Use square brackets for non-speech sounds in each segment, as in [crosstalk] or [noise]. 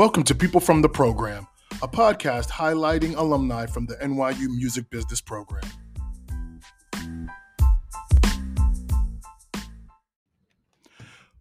Welcome to People from the Program, a podcast highlighting alumni from the NYU Music Business Program.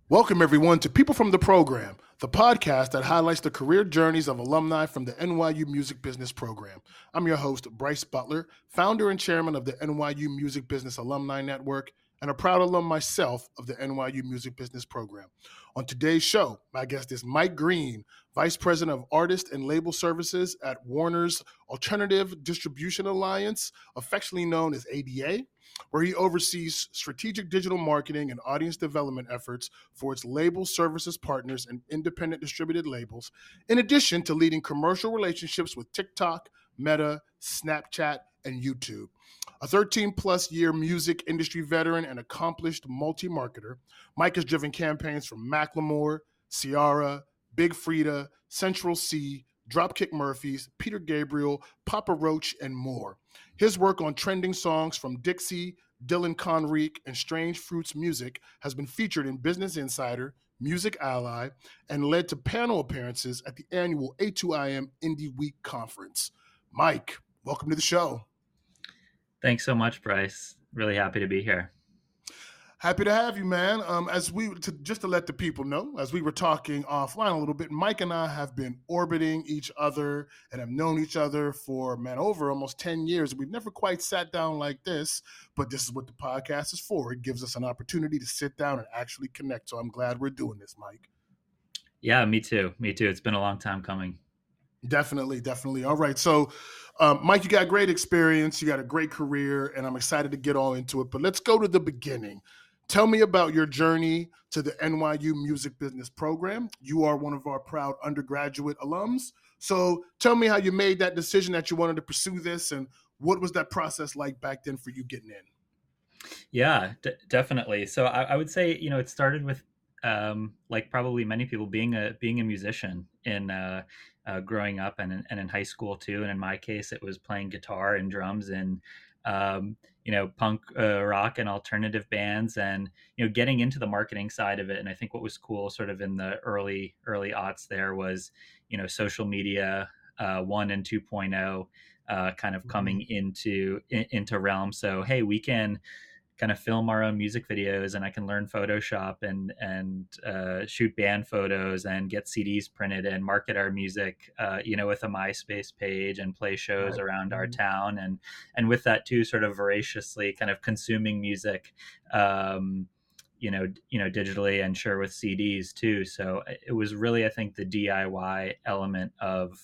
Welcome, everyone, to People from the Program, the podcast that highlights the career journeys of alumni from the NYU Music Business Program. I'm your host, Bryce Butler, founder and chairman of the NYU Music Business Alumni Network, and a proud alum myself of the NYU Music Business Program. On today's show, my guest is Mike Greene, Vice President of Artist and Label Services at Warner's Alternative Distribution Alliance, affectionately known as ADA, where he oversees strategic digital marketing and audience development efforts for its label services partners and independent distributed labels, in addition to leading commercial relationships with TikTok, Meta, Snapchat, and YouTube. A 13 plus year music industry veteran and accomplished multi marketer, Mike has driven campaigns for Macklemore, Ciara, Big Freedia, Central Cee, Dropkick Murphys, Peter Gabriel, Papa Roach, and more. His work on trending songs from Dixie, Dylan Conrique, and Strange Fruits Music has been featured in Business Insider, Music Ally, and led to panel appearances at the annual A2IM Indie Week conference. Mike, welcome to the show. Thanks so much, Bryce. Really happy to be here. Happy to have you, man. Um, as we to, just to let the people know, as we were talking offline a little bit, Mike and I have been orbiting each other and have known each other for man over almost ten years. We've never quite sat down like this, but this is what the podcast is for. It gives us an opportunity to sit down and actually connect. So I'm glad we're doing this, Mike. Yeah, me too. Me too. It's been a long time coming. Definitely, definitely. All right. So, um, Mike, you got great experience. You got a great career, and I'm excited to get all into it. But let's go to the beginning. Tell me about your journey to the NYU Music Business Program. You are one of our proud undergraduate alums. So, tell me how you made that decision that you wanted to pursue this, and what was that process like back then for you getting in? Yeah, d- definitely. So, I, I would say, you know, it started with um, like probably many people being a being a musician in uh, uh, growing up and and in high school too. And in my case, it was playing guitar and drums in um, you know punk uh, rock and alternative bands and you know getting into the marketing side of it. And I think what was cool, sort of in the early early aughts, there was you know social media uh, one and 2.0 uh, kind of coming mm-hmm. into in, into realm. So hey, we can kind of film our own music videos and I can learn Photoshop and and uh, shoot band photos and get CDs printed and market our music, uh, you know, with a MySpace page and play shows right. around our mm-hmm. town and and with that too, sort of voraciously kind of consuming music. Um, you know, you know, digitally and sure with CDs too. So it was really, I think, the DIY element of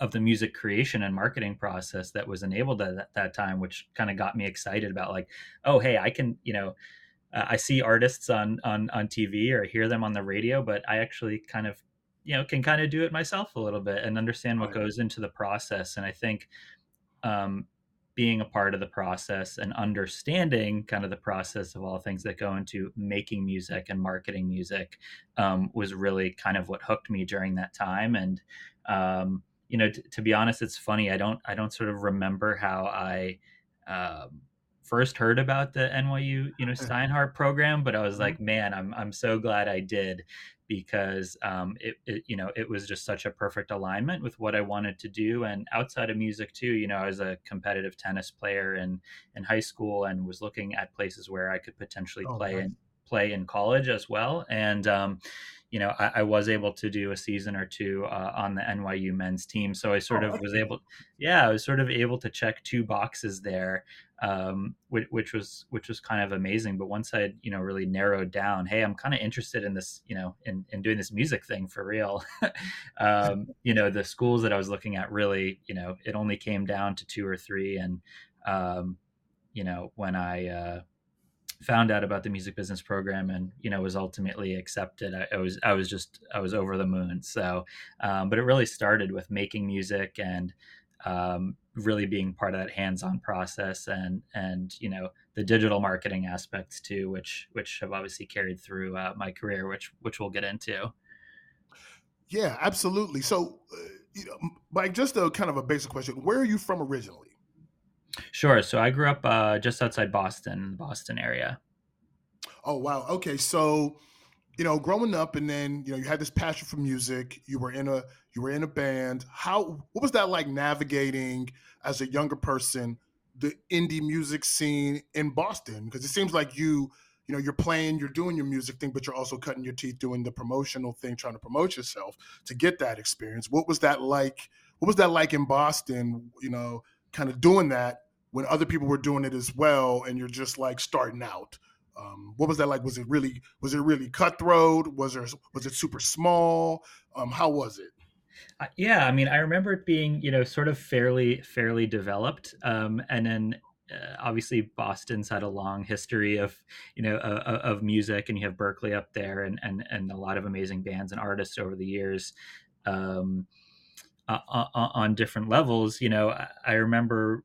of the music creation and marketing process that was enabled at that, time, which kind of got me excited about like, oh, hey, I can, you know, uh, I see artists on on on TV or hear them on the radio, but I actually kind of, you know, can kind of do it myself a little bit and understand what goes into the process. And I think um, being a part of the process and understanding kind of the process of all things that go into making music and marketing music um, was really kind of what hooked me during that time and um, you know, t- to be honest, it's funny. I don't, I don't sort of remember how I um, first heard about the NYU, you know, Steinhardt program, but I was mm-hmm. like, man, I'm, I'm so glad I did because um, it, it, you know, it was just such a perfect alignment with what I wanted to do. And outside of music too, you know, I was a competitive tennis player in, in high school and was looking at places where I could potentially oh, play nice. in, play in college as well. And, um, you know, I, I, was able to do a season or two uh, on the NYU men's team. So I sort oh, of was able, yeah, I was sort of able to check two boxes there, um, which, which, was which was kind of amazing. But once I, you know, really narrowed down, hey, I'm kind of interested in this, you know, in, in doing this music thing for real. [laughs] um, you know, the schools that I was looking at really, you know, it only came down to two or three, and um, you know, when I uh, found out about the music business program and you know was ultimately accepted I, I was i was just i was over the moon. So um, but it really started with making music and um, really being part of that hands-on process and and you know the digital marketing aspects too which which have obviously carried through uh, my career which which we'll get into. Yeah absolutely. So uh, you know mike just a kind of a basic question. Where are you from originally Sure. So I grew up uh, just outside Boston, the Boston area. Oh wow. Okay. So you know, growing up, and then you know, you had this passion for music. You were in a you were in a band. How what was that like navigating as a younger person the indie music scene in Boston? Because it seems like you you know you're playing, you're doing your music thing, but you're also cutting your teeth doing the promotional thing, trying to promote yourself to get that experience. What was that like? What was that like in Boston? You know, kind of doing that when other people were doing it as well, and you're just like starting out. Um, what was that like? Was it really was it really cutthroat? Was there was it super small? Um, how was it? Uh, yeah, I mean, I remember it being you know sort of fairly fairly developed, um, and then uh, obviously Boston's had a long history of you know uh, of music, and you have Berklee up there, and and and a lot of amazing bands and artists over the years. Um, uh, on different levels, you know, I, remember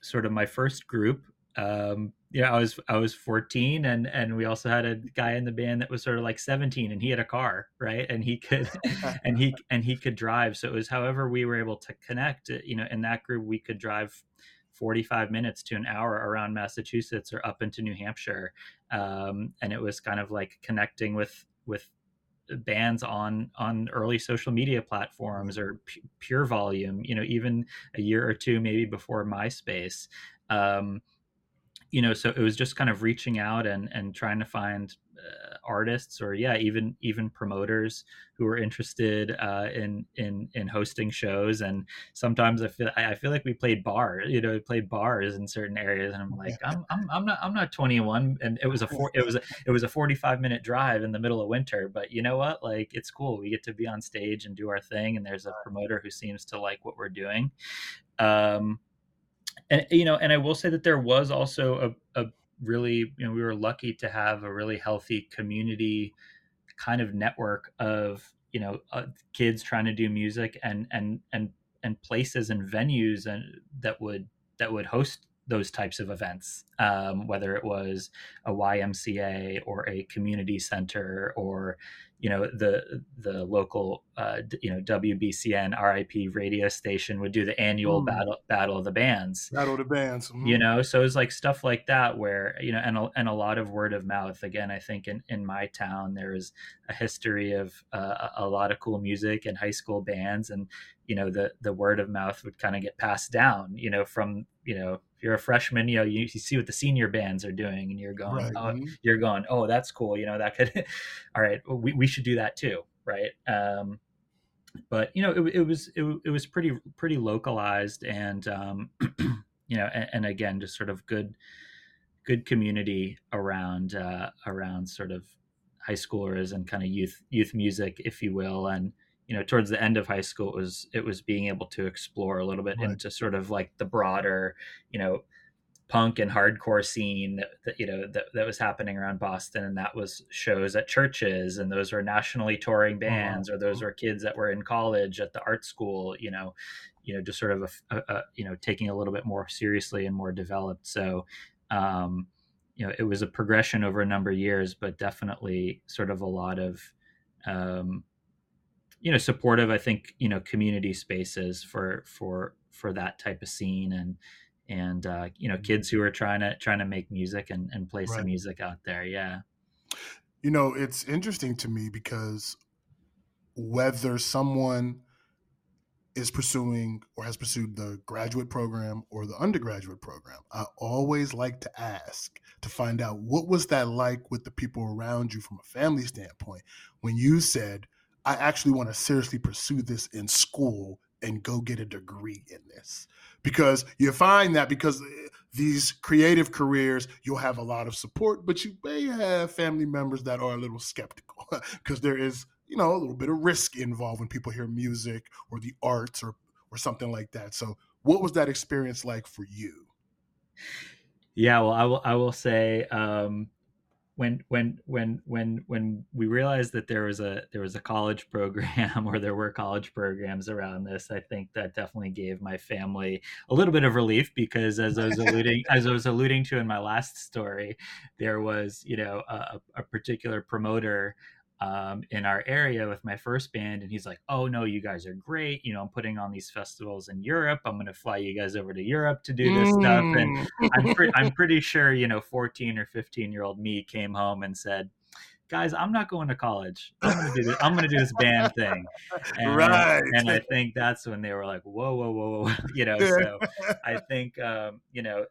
sort of my first group um, you know, I was I was 14 and and we also had a guy in the band that was sort of like 17 and he had a car, right? And he could [laughs] and he and he could drive. So it was however we were able to connect, uh, you know, in that group we could drive 45 minutes to an hour around Massachusetts or up into New Hampshire. Um, and it was kind of like connecting with with bands on on early social media platforms or p- PureVolume you know even a year or two maybe before myspace. Um, you know so it was just kind of reaching out and and trying to find artists or yeah even even promoters who are interested uh, in in in hosting shows. And sometimes I feel I feel like we played bars you know we played bars in certain areas. And I'm like I'm, I'm, I'm not I'm not 21 and it was a [laughs] four, it was a, it was a 45 minute drive in the middle of winter. But you know what? Like it's cool. We get to be on stage and do our thing. And there's a promoter who seems to like what we're doing. Um and you know, and I will say that there was also a, a really, you know, we were lucky to have a really healthy community kind of network of you know uh, kids trying to do music and and and and places and venues and that would that would host those types of events, um, whether it was a YMCA or a community center or you know the the local uh, you know WBCN RIP radio station would do the annual mm. battle battle of the bands battle of the bands mm. you know so it's like stuff like that where you know and a, and a lot of word of mouth again I think in in my town there is a history of uh, a lot of cool music and high school bands and you know the the word of mouth would kind of get passed down you know from you know if you're a freshman you know you, you see what the senior bands are doing and you're going right. oh, mm-hmm. you're going oh that's cool you know that could [laughs] all right we, we should do that too right um but you know it, it was it, it was pretty pretty localized and um [clears throat] you know and, and, again just sort of good good community around uh around sort of high schoolers and kind of youth youth music if you will and you know towards the end of high school it was it was being able to explore a little bit right. into sort of like the broader you know punk and hardcore scene that, that, you know that, that was happening around boston and that was shows at churches and those were nationally touring uh-huh. bands or those were kids that were in college at the art school you know you know just sort of a, a, a you know taking a little bit more seriously and more developed. So um you know it was a progression over a number of years but definitely sort of a lot of um you know supportive i think you know community spaces for for for that type of scene. And and uh, you know kids who are trying to trying to make music and, and play right. some music out there yeah you know it's interesting to me because whether someone is pursuing or has pursued the graduate program or the undergraduate program i always like to ask to find out what was that like with the people around you from a family standpoint when you said I actually want to seriously pursue this in school and go get a degree in this. Because you find that because eh, these creative careers, you'll have a lot of support, but you may have family members that are a little skeptical [laughs] because there is, you know, a little bit of risk involved when people hear music or the arts or or something like that. So, what was that experience like for you? Yeah, well, I will. I will say, um, when when when when when we realized that there was a there was a college [laughs] program or there were college programs around this i think that definitely gave my family a little bit of relief because as i was alluding [laughs] as i was alluding to in my last story there was you know a, a particular promoter um, in our area with my first band and he's like oh no you guys are great you know i'm putting on these festivals in europe i'm going to fly you guys over to europe to do this mm. stuff and I'm, pre- I'm [laughs] pretty sure you know 14 or 15 year old me came home and said guys, I'm not going to college. I'm gonna do this. I'm gonna do this band thing. And, right. And I think that's when they were like, whoa, whoa, whoa, whoa. [laughs] You know. So [laughs] I think um, you know,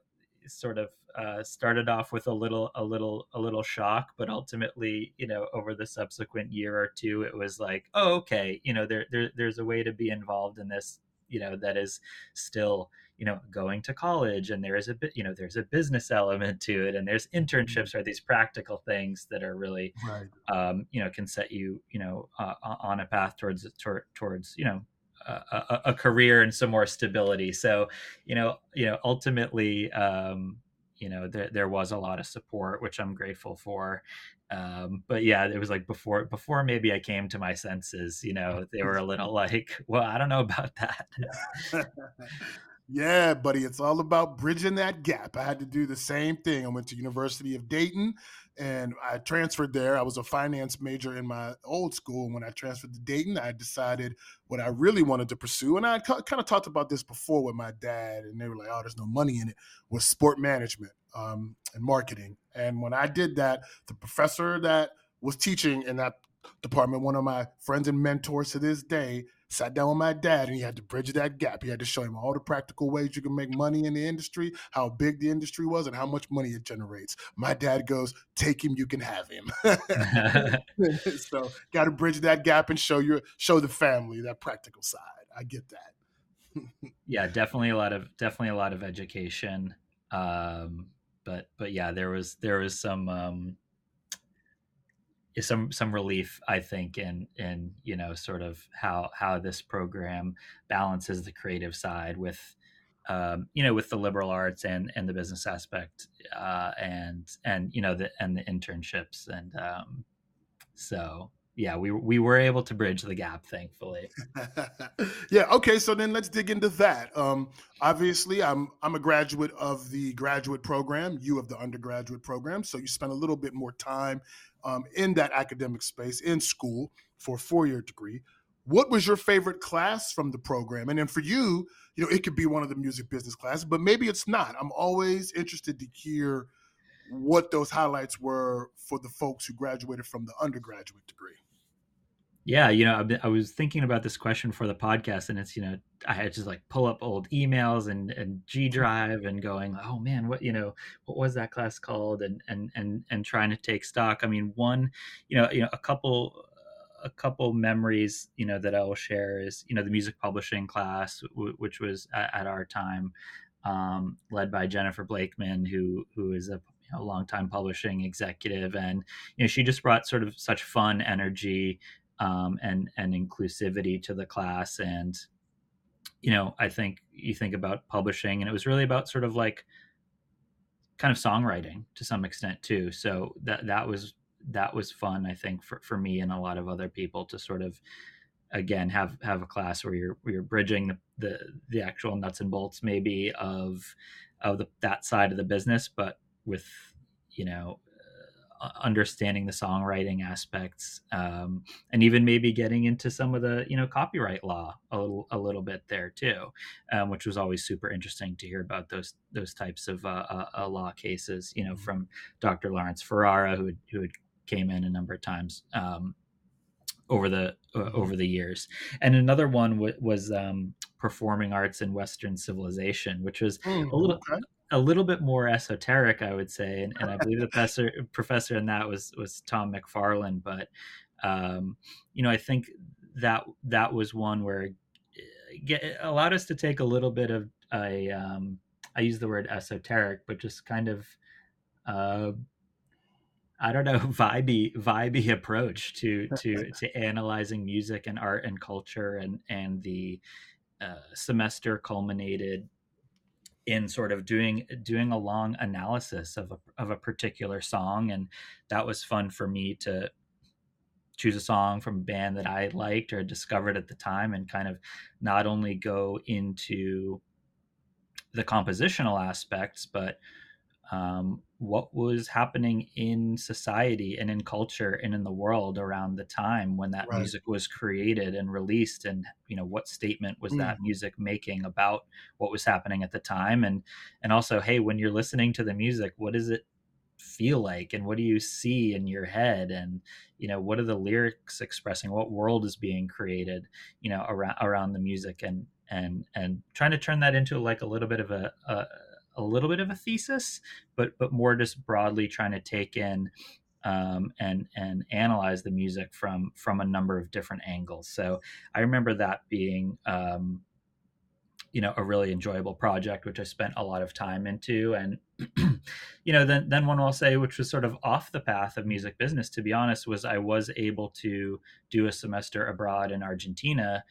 sort of uh, started off with a little, a little, a little shock, but ultimately, you know, over the subsequent year or two, it was like, oh, okay, you know, there, there there's a way to be involved in this, you know, that is still you know going to college and there is a bit you know there's a business element to it and there's mm-hmm. internships or these practical things that are really right. um, you know can set you you know uh, on a path towards towards you know a, a, career and some more stability. So you know you know ultimately um, you know there, there was a lot of support which i'm grateful for. Um, but yeah it was like before before maybe i came to my senses you know they were a little like well i don't know about that [laughs] [laughs] Yeah, buddy, it's all about bridging that gap. I had to do the same thing. I went to University of Dayton and I transferred there. I was a finance major in my old school. And when I transferred to Dayton, I decided what I really wanted to pursue. And I kind of talked about this before with my dad, and they were like, "Oh, there's no money in it." Was sport management um, and marketing. And when I did that, the professor that was teaching in that department, one of my friends and mentors to this day, sat down with my dad and he had to bridge that gap. He had to show him all the practical ways you can make money in the industry, how big the industry was, and how much money it generates. My dad goes, "Take him, you can have him." [laughs] [laughs] so, got to bridge that gap and show your show the family that practical side. I get that. [laughs] yeah, definitely a lot of definitely a lot of education. Um, but but yeah, there was there was some um, some some relief i think in in you know sort of how how this program balances the creative side with um, you know with the liberal arts and and the business aspect uh, and and you know the and the internships and um, so yeah, we we were able to bridge the gap, thankfully. [laughs] yeah. Okay. So then let's dig into that. Um, obviously, I'm I'm a graduate of the graduate program. You of the undergraduate program. So you spent a little bit more time um, in that academic space in school for a four year degree. What was your favorite class from the program? And then for you, you know, it could be one of the music business classes, but maybe it's not. I'm always interested to hear what those highlights were for the folks who graduated from the undergraduate degree. Yeah, you know, I was thinking about this question for the podcast, and it's you know, I had to like pull up old emails and and G Drive and going, oh man, what you know, what was that class called, and and and and trying to take stock. I mean, one, you know, you know, a couple a couple memories, you know, that I will share is you know the music publishing class, w- which was at, at our time um, led by Jennifer Blakeman, who who is a you know, longtime publishing executive, and you know she just brought sort of such fun energy um, and and inclusivity to the class. And you know, I think you think about publishing, and it was really about sort of like kind of songwriting to some extent too. So that that was that was fun, I think, for, for me and a lot of other people to sort of again have have a class where you're where you're bridging the, the the actual nuts and bolts maybe of of the, that side of the business, but with you know understanding the songwriting aspects um, and even maybe getting into some of the you know copyright law a little a little bit there too um, which was always super interesting to hear about those those types of uh, uh, uh law cases you know mm-hmm. from dr lawrence ferrara who had, who had came in a number of times um, over the uh, mm-hmm. over the years and another one w- was um, performing arts in western civilization which was mm, a little okay a little bit more esoteric, I would say, and, and I believe the [laughs] professor professor in that was was Tom McFarland. But um, you know, I think that that was one where it get, allowed us to take a little bit of a um, I use the word esoteric, but just kind of uh, I don't know [laughs] vibey vibey approach to to [laughs] to analyzing music and art and culture and and the uh, semester culminated in sort of doing doing a long analysis of a of a particular song and that was fun for me to choose a song from a band that I liked or discovered at the time and kind of not only go into the compositional aspects but um, what was happening in society and in culture and in the world around the time when that right. music was created and released and you know what statement was mm. that music making about what was happening at the time? And and also hey when you're listening to the music what is it feel like? And what do you see in your head? And you know what are the lyrics expressing? What world is being created you know around around the music? And and and trying to turn that into like a little bit of a, a a little bit of a thesis, but but more just broadly trying to take in um, and and analyze the music from from a number of different angles. So I remember that being um, you know a really enjoyable project, which I spent a lot of time into, and [clears throat] you know then then one will say, which was sort of off the path of music business. To be honest, was I was able to do a semester abroad in Argentina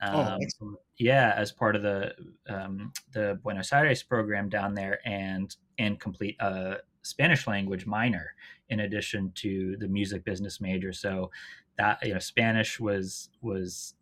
um, oh, yeah, as part of the um, the Buenos Aires program down there, and and complete a Spanish language minor in addition to the music business major. So that you know, Spanish was was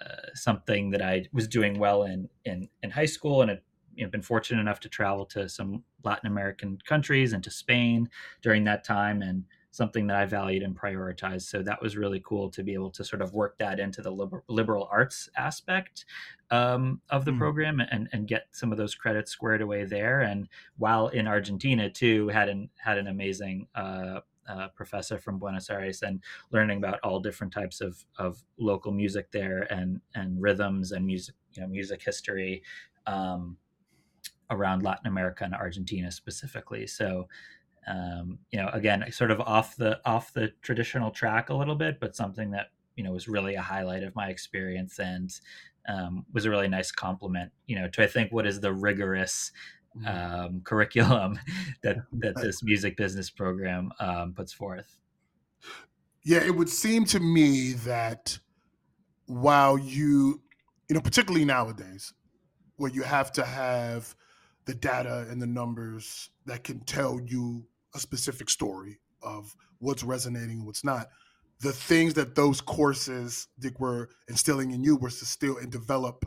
uh, something that I was doing well in in in high school, and had you know, been fortunate enough to travel to some Latin American countries and to Spain during that time, and something that I valued and prioritized. So that was really cool to be able to sort of work that into the liber- liberal arts aspect um, of the mm. program and, and get some of those credits squared away there. And while in Argentina too, had an had an amazing uh, uh, professor from Buenos Aires and learning about all different types of, of local music there and and rhythms and music you know music history um, around Latin America and Argentina specifically. So um, you know, again, sort of off the off the traditional track a little bit, but something that you know was really a highlight of my experience and um, was a really nice compliment, you know, to I think what is the rigorous mm-hmm. um, [laughs] curriculum that [laughs] that this music business program um, puts forth. Yeah, it would seem to me that while you, you know, particularly nowadays, where you have to have the data and the numbers that can tell you a specific story of what's resonating and what's not. The things that those courses Dick were instilling in you was to still and develop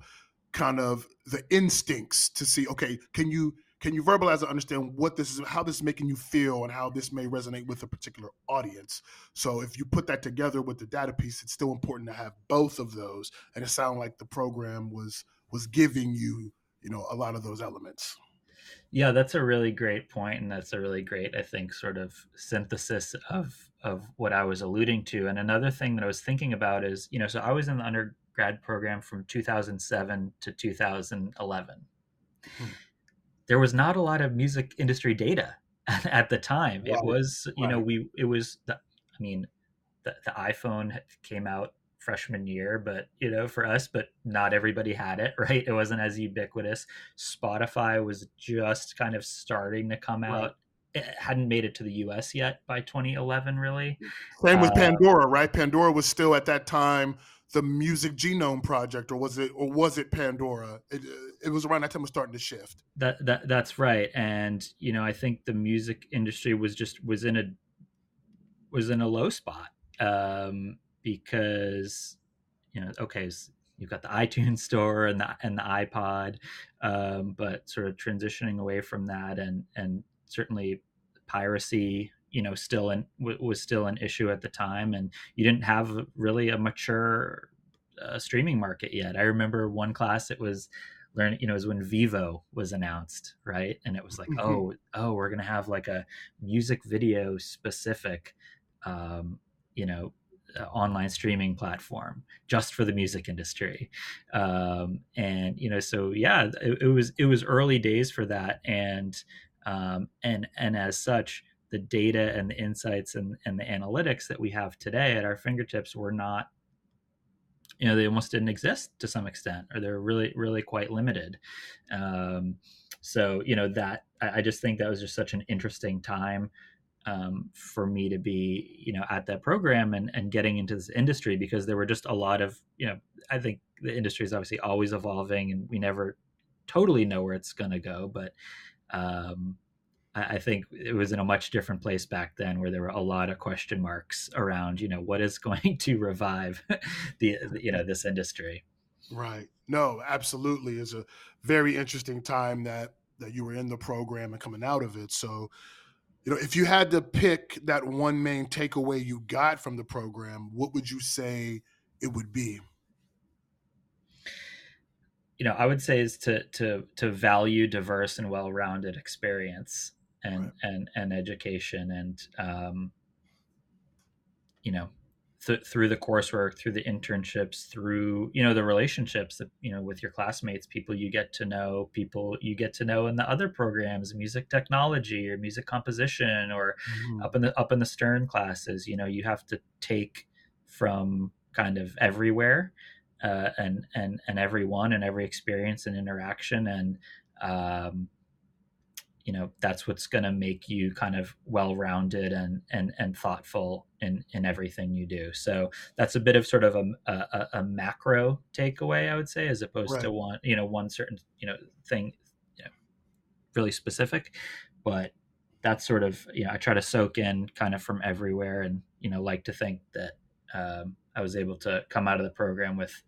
kind of the instincts to see, okay, can you can you verbalize and understand what this is how this is making you feel and how this may resonate with a particular audience? So if you put that together with the data piece it's still important to have both of those. And it sounded like the program was was giving you you know a lot of those elements yeah, that's a really great point, and that's a really great, I think, sort of synthesis of of what I was alluding to. And another thing that I was thinking about is, you know, so I was in the undergrad program from 2007 to 2011. Hmm. There was not a lot of music industry data [laughs] at the time. It was, you know, we it was the, I mean, the, the iPhone came out freshman year, but you know, for us, but not everybody had it, [laughs] right? It wasn't as ubiquitous. Spotify was just kind of starting to come right. out. It hadn't made it to the US yet by 2011, really. Same with uh, Pandora, right? Pandora was still at that time the Music Genome Project, or was it, or was it Pandora? It, it was around that time it was starting to shift. That that that's right, and you know, I think the music industry was just was in a was in a low spot. Um, because you know okay you've got the [laughs] iTunes store and the and the iPod, um, but sort of transitioning away from that and and certainly piracy you know still an was still an issue at the time and you didn't have really a mature uh, streaming market yet i remember one class it was learn you know it was when Vevo was announced right and it was like mm-hmm. oh oh we're gonna have like a music video specific um, you know online streaming platform just for the music industry. Um, and you know so yeah it, it, was it was early days for that. And um, and and as such the data and the insights and, and the analytics that we have today at our fingertips were not you know they almost didn't exist to some extent or they're really really quite limited. Um, so you know that I, I just think that was just such an interesting time um, for me to be you know at that program and, and getting into this industry because there were just a lot of you know i think the industry is obviously always evolving and we never totally know where it's going to go but um, I, I think it was in a much different place back then where there were a lot of question marks around you know what is [laughs] going to revive the, you know this industry. Right. No absolutely. Is a very interesting time that that you were in the program and coming out of it. So you know, if you had to pick that one main takeaway you got from the program, what would you say it would be? You know, I would say is to to to value diverse and well-rounded experience. and right. and and education and um, you know th- through the coursework through the internships through you know the relationships that you know with your classmates people you get to know people you get to know in the other programs music technology or music composition or mm-hmm. up in the up in the stern classes you know you have to take from kind of everywhere uh, and and and everyone and every experience and interaction and um, you know that's what's going to make you kind of well-rounded and and and thoughtful in in everything you do so that's a bit of sort of a, a, a macro takeaway i would say as opposed right. to one you know one certain you know thing you know really specific but that's sort of you know i try to soak in kind of from everywhere and you know like to think that um, i was able to come out of the program with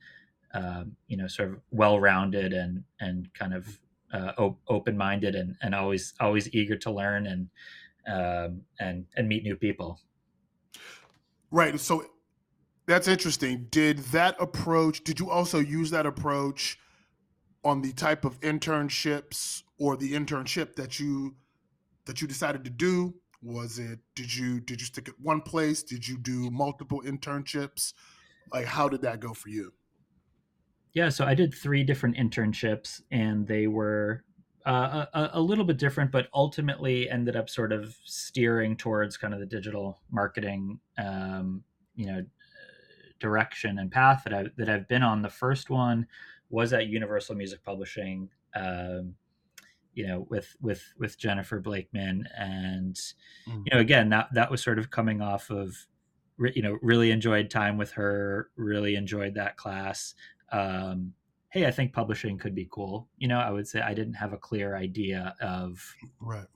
um, you know sort of well-rounded and and kind of uh, op- open-minded and, and always always eager to learn and um, and and meet new people. Right. So that's interesting. Did that approach? Did you also use that approach on the type of internships or the internship that you that you decided to do? Was it? Did you did you stick at one place? Did you do multiple internships? Like, how did that go for you? Yeah, so I did three different internships, and they were uh, a, a, little bit different, but ultimately ended up sort of steering towards kind of the digital marketing, um, you know, direction and path that I that I've been on. The first one was at Universal Music Publishing, um, you know, with with with Jennifer Blakeman, and mm. you know, again that that was sort of coming off of, you know, really enjoyed time with her, really enjoyed that class. Um, hey, I think publishing could be cool. You know, I would say I didn't have a clear idea of right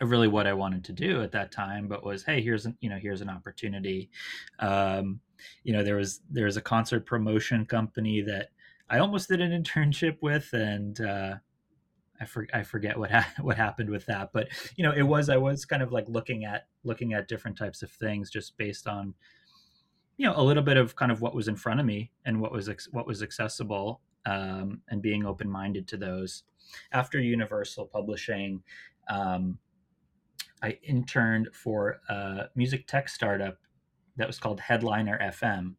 of really what I wanted to do at that time, but was hey, here's an you know here's an opportunity. Um, you know, there was there was a concert promotion company that I almost did an [laughs] internship with, and uh, I, for, I forget what ha- what happened with that, but you know, it was I was kind of like looking at looking at different types of things just based on you know a little bit of kind of what was in front of me and what was what was accessible um, and being open minded to those. After Universal Publishing, um, I interned for a music tech startup that was called Headliner FM,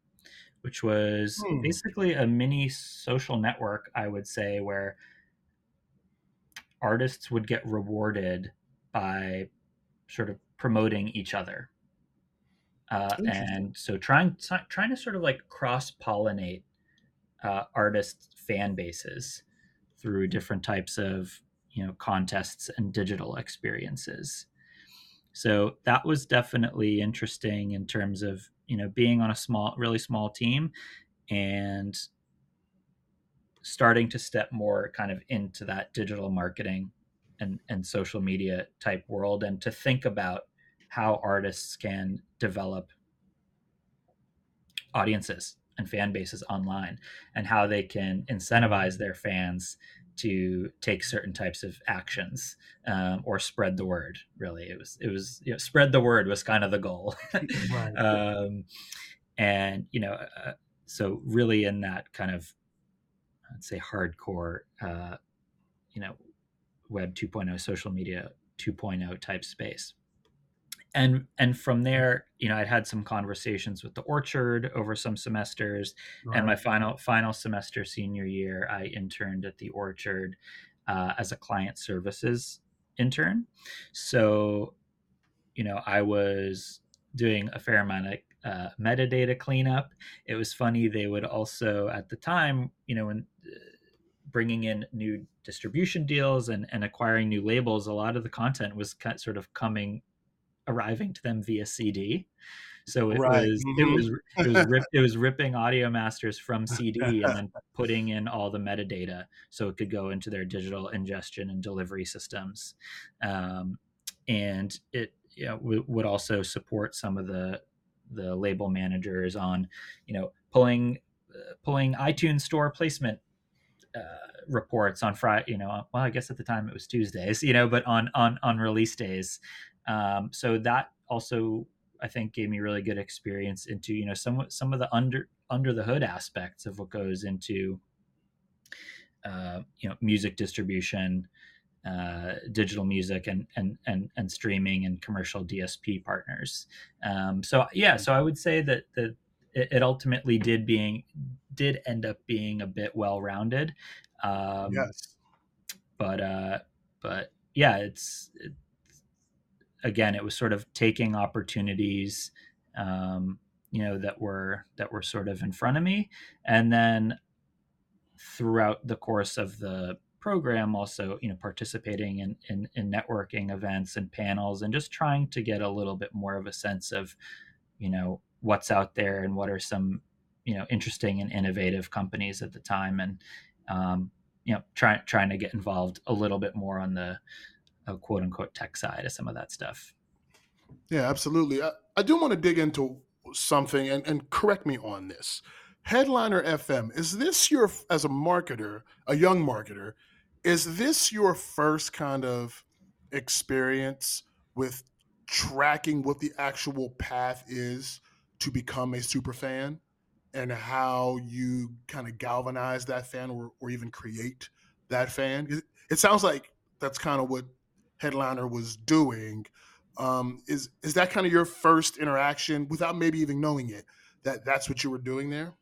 which was hmm. basically a mini social network, I would say, where artists would get rewarded by sort of promoting each other. Uh, and so trying trying to sort of like cross pollinate uh, artist fan bases through different types of you know contests and digital experiences. So that was definitely interesting in terms of you know being on a small really small team and starting to step more kind of into that digital marketing and, and social media type world and to think about how artists can develop audiences and fan bases online and how they can incentivize their fans to take certain types of actions um, or spread the word really. It was it was you know, spread the word was kind of the goal. [laughs] Right. [laughs] um, and you know uh, so really in that kind of i'd say hardcore uh, you know web 2.0 social media 2.0 type space and and from there you know i'd had some conversations with the orchard over some semesters right. and my final final semester senior year i interned at the orchard uh, as a client services intern so you know i was doing a fair amount of uh, metadata cleanup it was funny they would also at the time you know when uh, bringing in new distribution deals and, and acquiring new labels a lot of the content was kind sort of coming arriving to them via CD. So it right. was mm-hmm. it was it was rip, [laughs] it was ripping audio masters from CD and then [laughs] putting in all the metadata so it could go into their digital ingestion and delivery systems, um, and it you know, w- would also support some of the the label managers on you know pulling uh, pulling iTunes store placement uh, reports on Friday. You know, well, I guess at the time it was Tuesdays. You know, but on on on release days, um, so that also I think gave me really good experience into you know some some of the under under the hood aspects of what goes into uh, you know music distribution uh, digital music and, and and and streaming and commercial DSP partners. Um, so yeah, so I would say that that it, ultimately did being did end up being a bit well rounded. Um, yes, but uh, but yeah, it's, it's again, it was sort of taking opportunities. Um, you know that were that were sort of in front of me and then throughout the course of the program also you know participating in, in, in networking events and panels and just trying to get a little bit more of a sense of you know what's out there and what are some you know interesting and innovative companies at the time and um, you know trying trying to get involved a little bit more on the uh, quote unquote tech side of some of that stuff. Yeah absolutely. I, I do want to dig into something and, and correct me on this. Headliner fm is this your as a marketer a young marketer is this your first kind of experience with tracking what the actual path is to become a super fan? And how you kind of galvanize that fan or, or even create that fan? It sounds like that's kind of what Headliner was doing. Um, is is that kind of your first interaction without maybe even knowing it? That that's what you were doing there.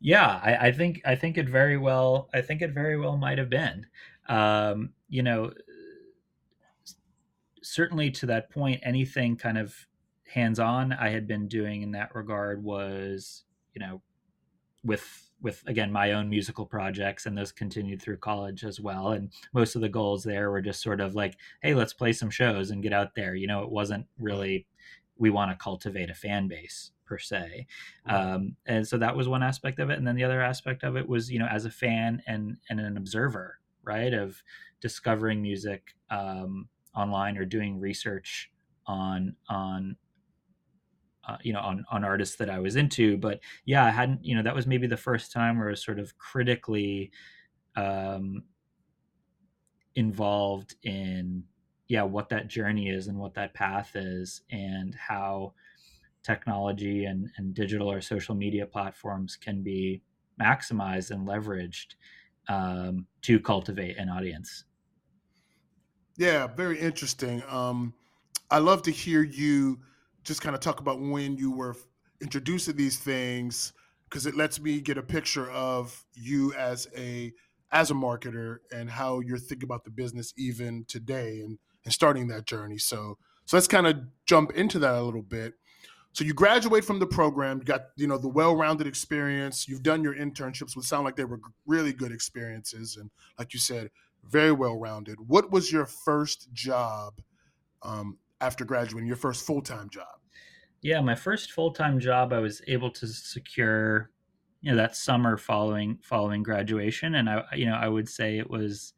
Yeah, I, I, think I think it very well. I think it very well might have been. Um, you know, certainly to that point, anything kind of hands-on I had been doing in that regard was, you know, with with again my own musical projects and those continued through college as well and most of the goals there were just sort of like hey let's play some shows and get out there you know it wasn't really we want to cultivate a fan base per se. Um, and so that was one aspect of it. And then the other aspect of it was, you know, as a fan and, and an observer, right, of discovering music um, online or doing research on on uh, you know on on artists that I was into. But yeah, I hadn't you know that was maybe the first time where I was sort of critically um, involved in yeah what that journey is and what that path is and how technology and, and digital or social media platforms can be maximized and leveraged um, to cultivate an audience. Yeah, very interesting. Um, I love to hear you just kind of talk about when you were introduced to these things because it lets me get a picture of you as a as a marketer and how you're thinking about the business even today and and starting that journey. So so let's kind of jump into that a little bit. So you graduate from the program, you got you know the well-rounded experience. You've done your internships, which sound like they were really good experiences, and like you said, very well-rounded. What was your first job um, after graduating? Your first full-time job? Yeah, my first full-time job, I was able to secure, you know, that summer following following graduation, and I, you know, I would say it was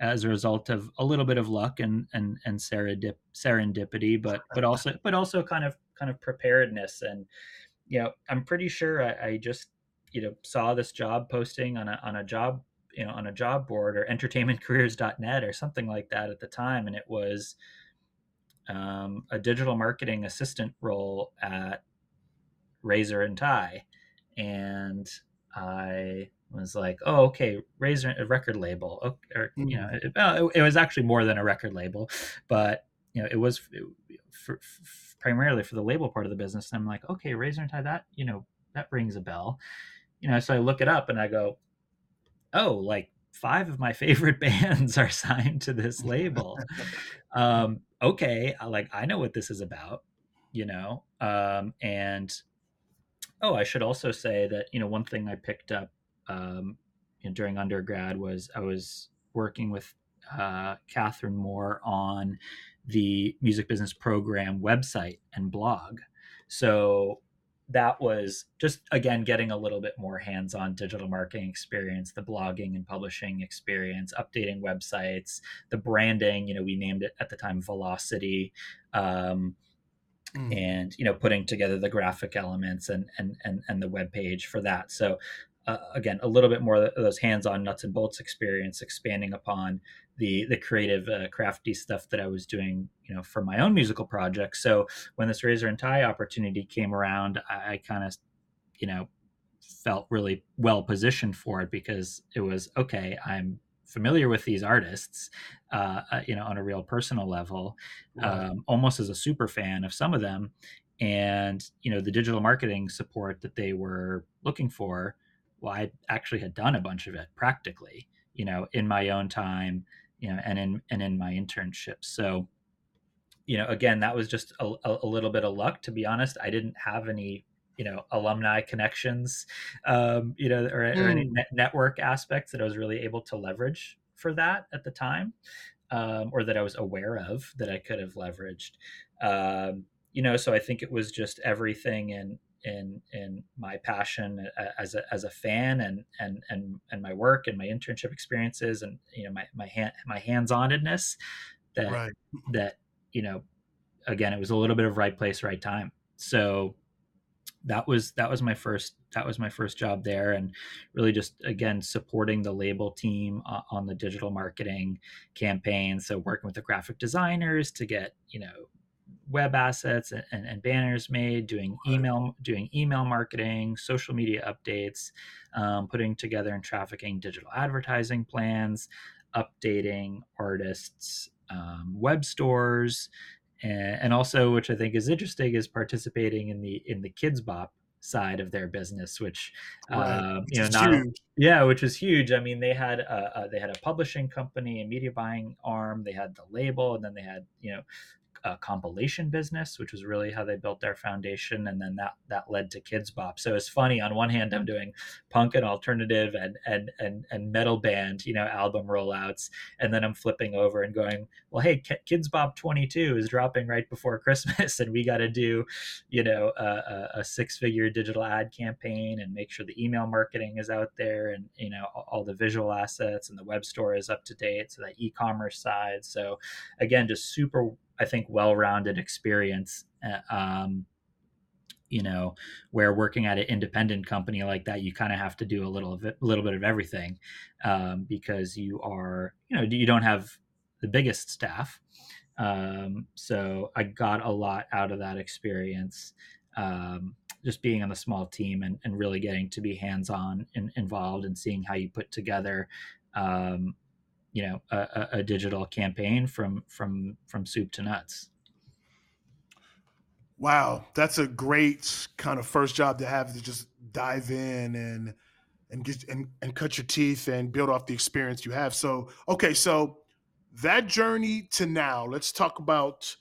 as a result of a little bit of luck and and and serendip, serendipity, but but [laughs] also but also kind of kind of preparedness and you know I'm pretty sure I, I just you know saw this job posting on a on a job you know on a job board or entertainmentcareers.net or something like that at the time and it was um, a digital marketing assistant role at razor and tie and i was like, oh, okay, Razor, a record label, okay, or you know, it, well, it, it, was actually more than a record label, but you know, it was for, for, primarily for the label part of the business. And I'm like, okay, Razor and Tie, that you know, that rings a bell, you know. So I look it up and I go, oh, like five of my [laughs] favorite [laughs] bands are signed to this label. [laughs] um, okay, like I know what this is about, you know, um, and oh, I should also say that you know one thing I picked up um, you know, during undergrad was I was working with uh, Catherine Moore on the music business program website and blog. So that was just again getting a little bit more hands-on digital marketing experience the blogging and publishing experience updating websites the branding you know we named it at the time velocity um, mm. and you know putting together the graphic elements and and and, and the web page for that so uh, again a little bit more of those hands-on nuts and bolts experience expanding upon the the creative uh, crafty stuff that i was doing you know for my own musical projects so when this razor and tie opportunity came around i, I kind of you know felt really well positioned for it because it was okay i'm familiar with these artists, uh, uh, you know, on a real personal level, um, almost as a super fan of some of them. And, you know, the digital marketing support that they were looking for, well, I actually had done a bunch of it practically, you know, in my own time, you know, and in, and in my internships. So, you know, again, that was just a, a little bit of luck, to be honest. I didn't have any you know alumni connections um, you know or, mm. or any net network aspects that i was really able to leverage for that at the time um, or that i was aware of that i could have leveraged um, you know so i think it was just everything in in in my passion as a, as a fan and and and and my work and my internship experiences and you know my my hand my hands-onedness that right. that you know again it was a little bit of right place right time so that was that was my first that was my first job there and really just again supporting the label team uh, on the digital marketing campaign so working with the graphic designers to get you know web assets and, and, and banners made doing email doing email marketing social media updates um, putting together and trafficking digital advertising plans updating artists um, web stores and, and also which I think is interesting is participating in the in the Kidz Bop side of their business, which um, you know, not huge. yeah, which was huge. I mean, they had a, a, they had a publishing company, a media buying arm, they had the label, and then they had you know compilation business, which was really how they built their foundation, and then that that led to Kidz Bop. So it's funny. On one hand, I'm doing punk and alternative and and and and metal band, you know, album rollouts, and then I'm flipping over and going, well, hey, Kidz Bop 22 is dropping right before [laughs] Christmas, and we got to do, you know, a, a six figure digital ad campaign and make sure the email marketing is out there, and you know, all the visual assets and the web store is up to date, so that e-commerce side. So again, just super I think, well-rounded experience. Uh, um, you know, where working at an independent company like that, you kind of have to do a little of it, a little bit of everything, um, because you are, you know, you don't have the biggest staff. Um, so I got a lot out of that experience, um, just being on a small team and, and really getting to be hands-on and involved and seeing how you put together um, you know a, a, digital campaign from from from soup to nuts. Wow that's a great kind of first job to have to just dive in and and get and, and cut your teeth and build off the experience you have. So okay so that journey to now let's talk about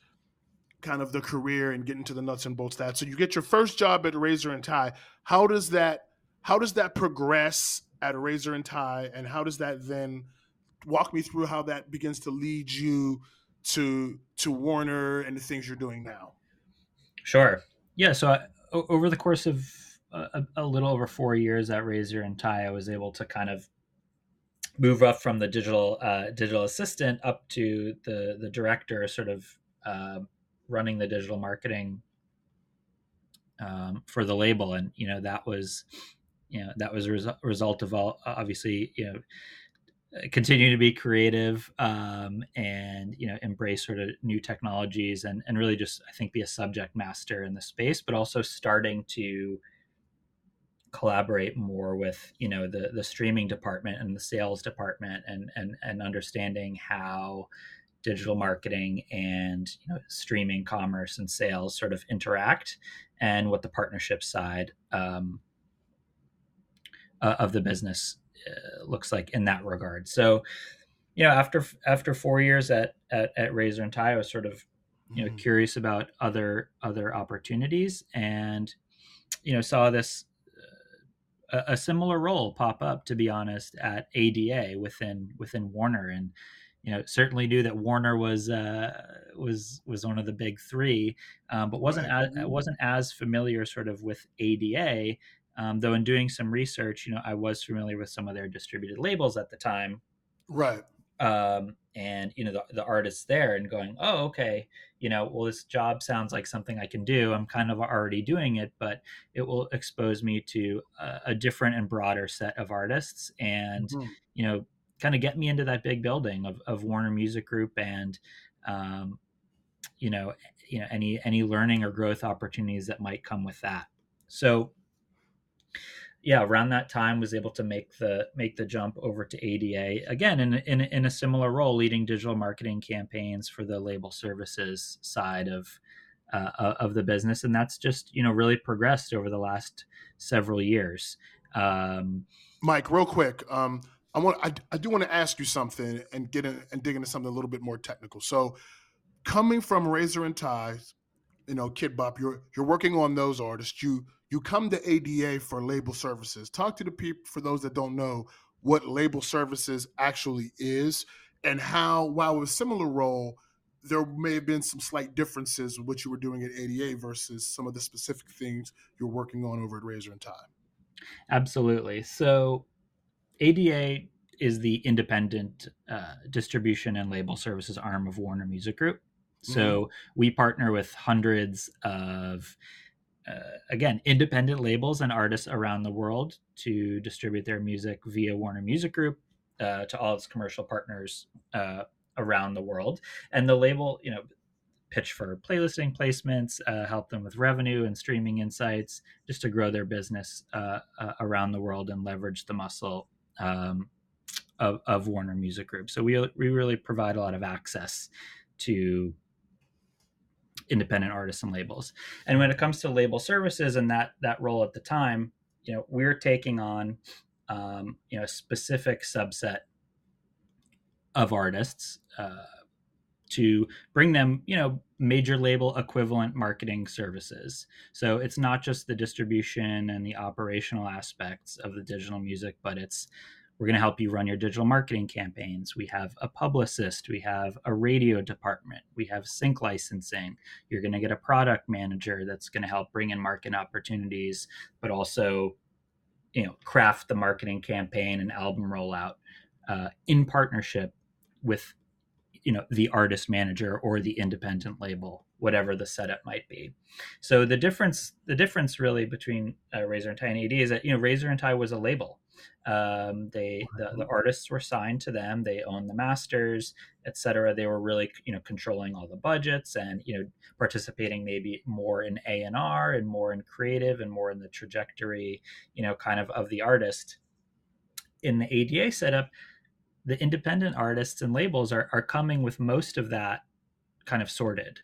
kind of the career and getting to the nuts and bolts that. So you get your first job at razor and tie how does that how does that progress at razor and tie and how does that then walk me through how that begins to lead you to to Warner and the things you're doing now. Sure. Yeah. So I, over the course of a, a, little over four years at Razor and Tie, I was able to kind of move up from the digital uh, digital assistant up to the the director, sort of uh, running the digital marketing um, for the label, and you know that was you know that was a res- result of all obviously you know continue to be creative um, and you know embrace sort of new technologies and and really just I think be a subject master in the space, but also starting to collaborate more with you know the the streaming department and the sales department and and and understanding how digital marketing and you know streaming commerce and sales sort of interact and what the partnership side um, uh, of the business looks like in that regard. So, you know, after after four years at at, at Razor and Tie, I was sort of you know mm. curious about other other opportunities, and you know saw this uh, a, a similar role pop up. To be honest, at ADA within within Warner, and you know certainly knew that Warner was uh, was was one of the big three, um, but wasn't right. as, wasn't as familiar sort of with ADA um, though in doing some research, you know, I was familiar with some of their distributed labels at the time. Right. Um, and you know the, the artists there and going oh okay you know well this job sounds like something i can do i'm kind of already doing it but it will expose me to a, a different and broader set of artists and mm-hmm. you know kind of get me into that big building of, of warner music group and um, you know you know any any learning or growth opportunities that might come with that so yeah, around that time was able to make the make the jump over to ADA again in in, in a similar role, leading digital marketing campaigns for the label services side of uh, of the business, and that's just you know really progressed over the last several years. Um, Mike, real quick, um, I want I, I do want to ask you something and get in, and dig into something a little bit more technical. So, coming from Razor and Ties, you know, Kid Bop, you're you're working on those artists. You you come to ADA for label services. Talk to the people for those that don't know what label services actually is and how, while a similar role, there may have been some slight differences with what you were doing at ADA versus some of the specific things you're working on over at Razor and Tie. Absolutely. So, ADA is the independent uh, distribution and label services arm of Warner Music Group. So, mm-hmm. we partner with hundreds of uh, again independent labels and artists around the world to distribute their music via Warner Music Group uh, to all its commercial partners uh, around the world. And the label, you know, pitch for playlisting placements, uh, help them with revenue and streaming insights, just to grow their business uh, uh, around the world and leverage the muscle. Um, of, of Warner Music Group. So we, we really provide a lot of access to independent artists and labels. And when it comes to label services and that that role at the time, you know, we're taking on um, you know a specific subset of artists uh, to bring them, you know, major label equivalent marketing services. So it's not just the distribution and the operational aspects of the digital music, but it's we're going to help you run your digital marketing campaigns. We have a publicist, we have a radio department, we have sync licensing. You're going to get a product manager that's going to help bring in market opportunities, but also, you know, craft the marketing campaign and album rollout uh, in partnership with, you know, the artist manager or the independent label, whatever the setup might be. So the difference, the difference really between uh, Razor and Tie and AD is that you know Razor and Tie was a label um, they the, the artists were signed to them. They own the masters, etc. They were really you know controlling all the budgets and you know participating maybe more in A and R and more in creative and more in the trajectory you know kind of of the artist. In the ADA setup, the independent artists and labels are are coming with most of that kind of sorted.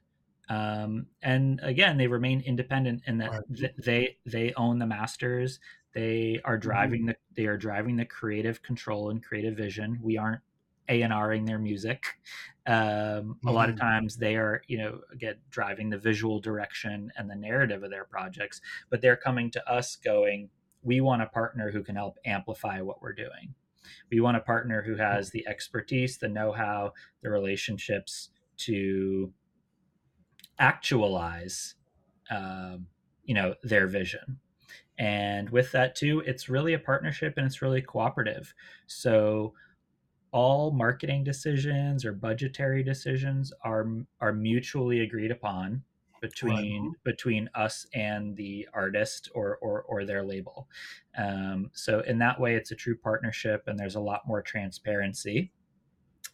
Um, and again, they remain independent in that right. they they own the masters they are mm-hmm. driving mm-hmm. the they are driving the creative control and creative vision. We aren't A and Ring their music. [laughs] Um, mm-hmm. A lot of mm-hmm. times they are, you know, again driving the visual direction and the narrative of their projects, but they're coming to us going, we want a partner who can help amplify what we're doing. We want a partner who has the expertise, the know-how, the relationships to actualize, um, you know, their vision. And with that too, it's really a partnership and it's really cooperative. So all marketing decisions or budgetary decisions are are mutually agreed upon between between us and the artist or or, or their label. Um, so in that way, it's a true partnership, and there's a lot more transparency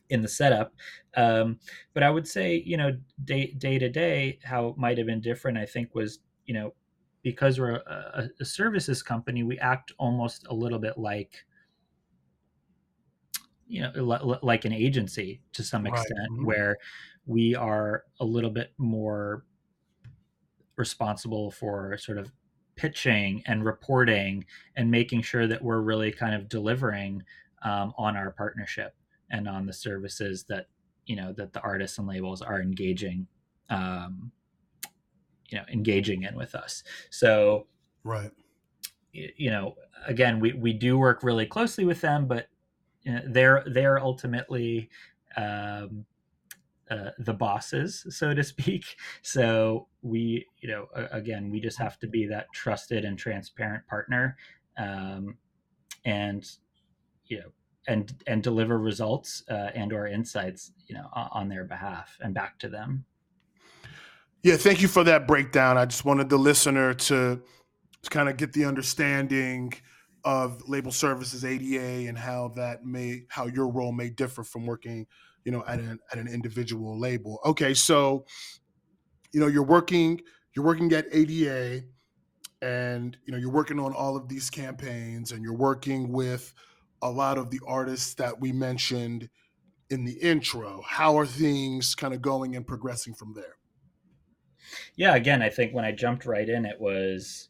in the setup. Um, but I would say, you know, day day to day, how it might have been different. I think was you know because we're a, a, services company, we act almost a little bit like you know like an agency to some extent right. mm-hmm. where we are a little bit more responsible for sort of pitching and reporting and making sure that we're really kind of delivering um, on our partnership and on the services that you know that the artists and labels are engaging um, you know engaging in with us. So right. you know again we we do work really closely with them but you know, they're they're ultimately um, uh, the bosses so to speak. So we you know again we just have to be that trusted and transparent partner um, and you know and and deliver results uh, and or insights you know on their behalf and back to them yeah, thank you for that breakdown. I just wanted the listener to, to kind of get the understanding of label services ADA and how that may how your role may differ from working, you know, at an at an individual label. Okay, so you know, you're working you're working at ADA and you know you're working on all of these campaigns and you're working with a lot of the artists that we mentioned in the intro how are things kind of going and progressing from there yeah again i think when i jumped right in it was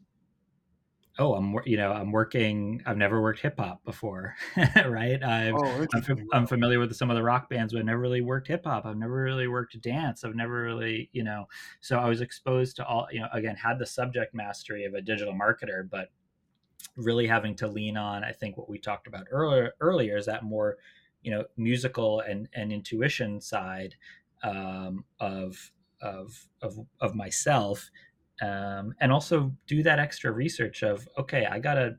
oh i'm you know i'm working i've never worked hip hop before [laughs] right? I oh, I'm, I'm, familiar with some of the rock bands but i've never really worked hip hop. I've never really worked dance. I've never really you know so i was exposed to all you know again had the subject mastery of a digital marketer but really having to lean on i think what we talked about earlier earlier is that more you know musical and and intuition side um, of of of of myself um, and also do that extra research of okay i gotta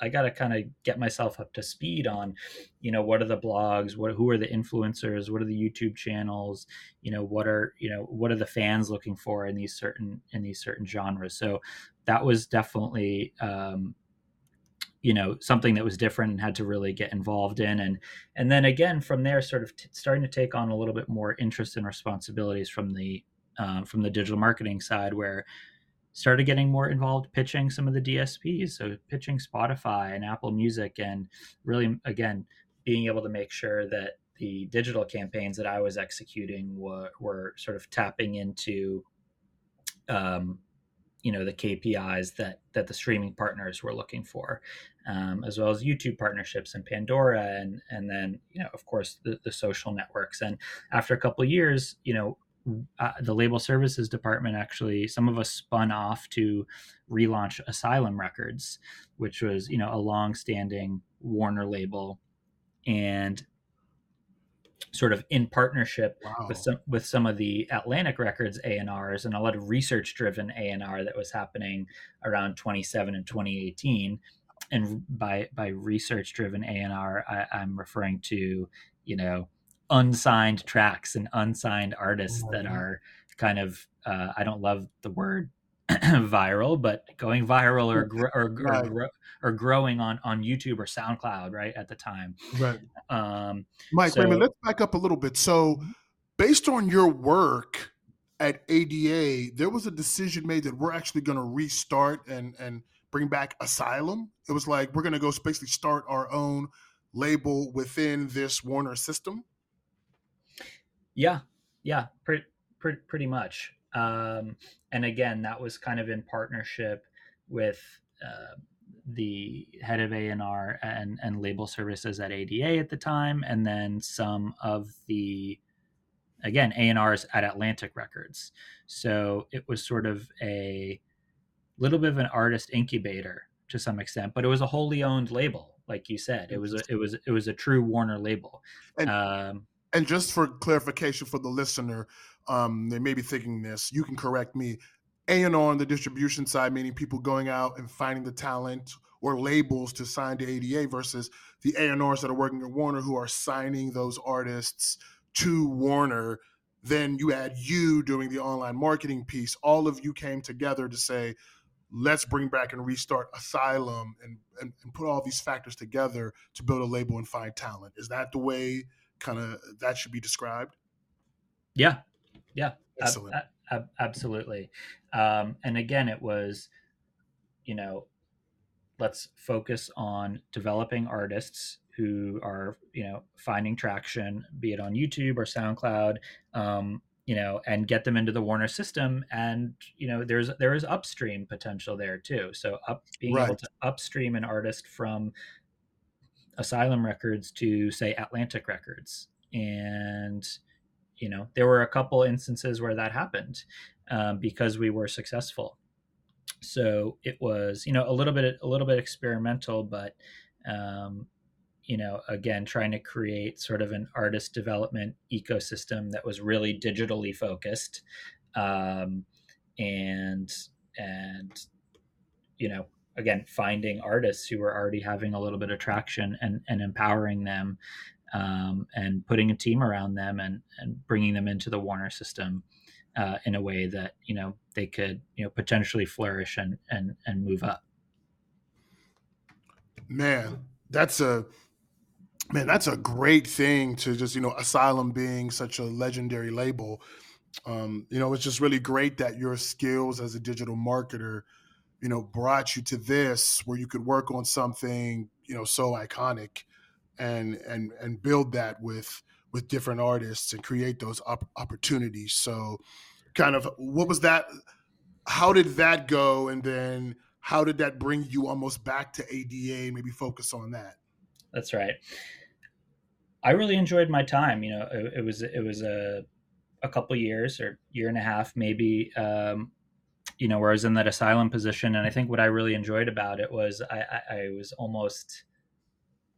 i gotta kind of get myself up to speed on you know what are the blogs what who are the influencers what are the youtube channels you know what are you know what are the fans looking for in these certain in these certain genres. So that was definitely um, you know something that was different and had to really get involved in. And and then again from there sort of t- starting to take on a little bit more interest and responsibilities from the um, from the digital marketing side where started getting more involved pitching some of the DSPs, so pitching Spotify and Apple Music, and really again being able to make sure that the digital campaigns that I was executing were, were sort of tapping into, um, you know, the KPIs that that the streaming partners were looking for, um, as well as YouTube partnerships and Pandora, and and then you know, of course, the, the social networks. And after a couple years, you know, uh, the label services department actually some of us spun off to relaunch asylum records which was you know a long-standing warner label and sort of in partnership wow. with some with some of the Atlantic Records A&Rs and a lot of research driven A&R that was happening around 27 and 2018 and by by research driven A&R I, I'm referring to you know unsigned tracks and unsigned artists oh, that are kind of uh, I don't love the word [clears throat] viral, but going viral or gr- or, right. or, or, growing on on YouTube or SoundCloud, right at the time. Right. Um, Mike, so, wait a minute. Let's back up a little bit. So, based on your work at ADA, there was a decision made that we're actually going to restart and and bring back Asylum. It was like we're going to go basically start our own label within this Warner system. Yeah, yeah, pretty pretty, pretty much. Um, and again, that was kind of in partnership with uh, the head of A&R and, and label services at ADA at the time, and then some of the again A&Rs at Atlantic Records. So it was sort of a little bit of an artist incubator to some extent, but it was a wholly owned label, like you said. It was a, it was it was a true Warner label. And, um, and just for clarification for the listener, um, they may be thinking this. You can correct me. A and R on the distribution side, meaning people going out and finding the talent or labels to sign to ADA, versus the A and R's that are working at Warner who are signing those artists to Warner. Then you add you doing the online marketing piece. All of you came together to say, let's bring back and restart Asylum and, and, and put all these factors together to build a label and find talent. Is that the way? Kind of that should be described? Yeah, yeah, Excellent. Ab- ab- absolutely. Um, and again, it was, you know, let's focus on developing artists who are, you know, finding traction, be it on YouTube or SoundCloud, um, you know, and get them into the Warner system. And you know, there's there is upstream potential there too. So up being right. able to upstream an artist from Asylum Records to say Atlantic Records, and you know there were a couple instances where that happened um, because we were successful. So it was you know a little bit a little bit experimental, but um, you know again trying to create sort of an artist development ecosystem that was really digitally focused, um, and and you know again finding artists who are already having a little bit of traction and, and empowering them um, and putting a team around them and, and bringing them into the warner system uh, in a way that you know they could you know potentially flourish and and and move up. Man that's a man that's a great thing to just you know asylum being such a legendary label. Um, you know it's just really great that your skills as a digital marketer you know brought you to this where you could work on something you know so iconic and and and build that with with different artists and create those op- opportunities. So kind of what was that how did that go? And then how did that bring you almost back to ada maybe focus on that. That's right. I really enjoyed my time you know it, it was it was a a couple years or year and a half maybe um, you know where i was in that asylum position and i think what i really enjoyed about it was i, I, I was almost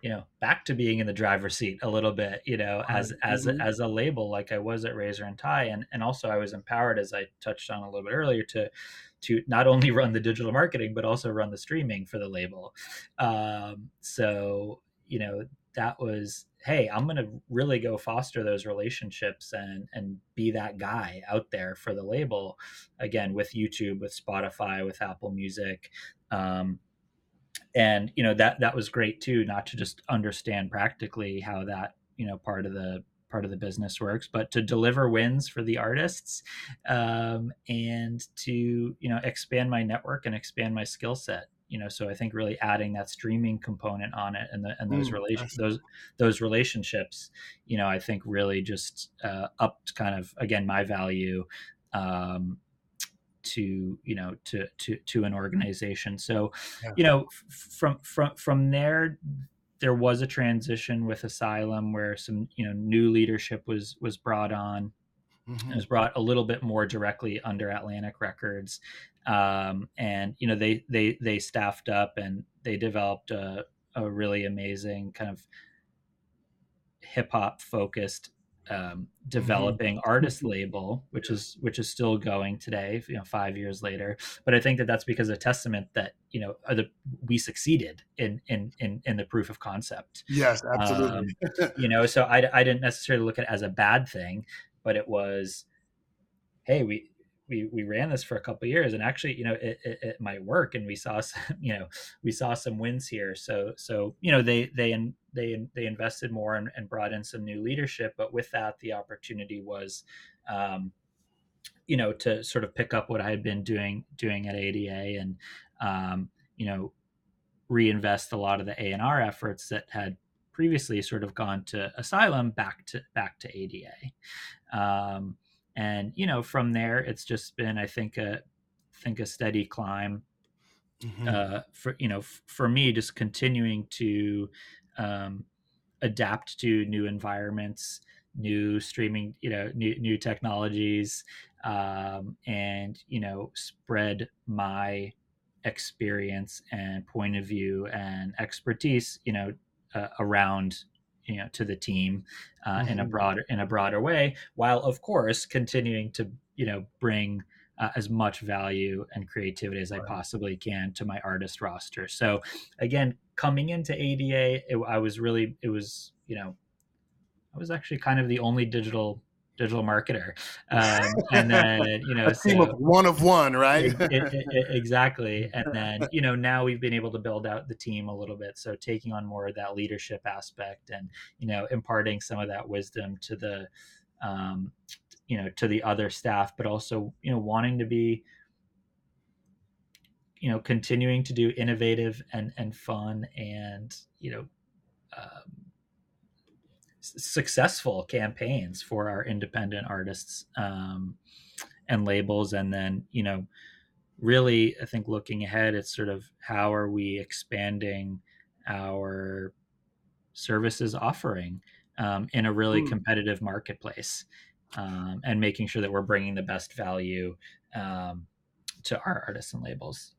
you know back to being in the driver's seat a little bit you know as mm-hmm. as as a label like i was at razor and tie and and also i was empowered as i touched on a little bit earlier to to not only [laughs] run the digital marketing but also run the streaming for the label um, so you know that was hey i'm going to really go foster those relationships and and be that guy out there for the label again with youtube with spotify with apple music. Um, and you know that that was great too not to just understand practically how that you know part of the part of the business works but to deliver wins for the artists um, and to you know expand my network and expand my skill set you know so i think really adding that streaming component on it and the and those mm, relations those those relationships you know i think really just uh, upped kind of again my value um, to you know to to to an organization so yeah. you know from from from there there was a transition with asylum where some you know new leadership was was brought on mm-hmm. it was brought a little bit more directly under atlantic records um, and you know they they they staffed up and they developed a, a really amazing kind of hip hop focused um, mm-hmm. developing mm-hmm. artist label, which is which is still going today, you know, five years later. But I think that that's because a testament that you know the, we succeeded in, in in in the proof of concept. Yes, absolutely. Um, [laughs] you know, so I I didn't necessarily look at it as a bad thing, but it was, hey, we we we ran this for a couple years and actually you know it, it, it, might work and we saw [laughs] some you know we saw some wins here. So so you know they they they they invested more and, and brought in some new leadership but with that the opportunity was um you know to sort of pick up what i had been doing doing at ada and um you know reinvest a lot of the a&r efforts that had previously sort of gone to asylum back to back to ada um and you know from there it's just been i think a think a steady climb mm-hmm. uh, for you know f- for me just continuing to um, adapt to new environments new streaming you know new new technologies um, and you know spread my experience and point of view and expertise you know uh, around you know to the team uh, mm-hmm. in a mm-hmm. broader in a broader way while of course continuing to you know bring uh, as much value and creativity as right. I possibly can to my artist roster. So again, coming into ADA, it, I was really it was you know I was actually kind of the only digital digital marketer. Um, [laughs] and then, you know, team of one of one, right? it, it, it, exactly. And then, [laughs] you know, now we've been able to build out the team a little bit. So taking on more of that leadership aspect and, you know, imparting some of that wisdom to the, um, you know, to the other staff, but also, you know, wanting to be, you know, continuing to do innovative and, and fun and, you know, um, successful campaigns for our independent artists um, and labels. And then you know really i think looking ahead it's sort of how are we expanding our services offering um, in a really mm. competitive marketplace um, and making sure that we're bringing the best value um, to our artists and labels.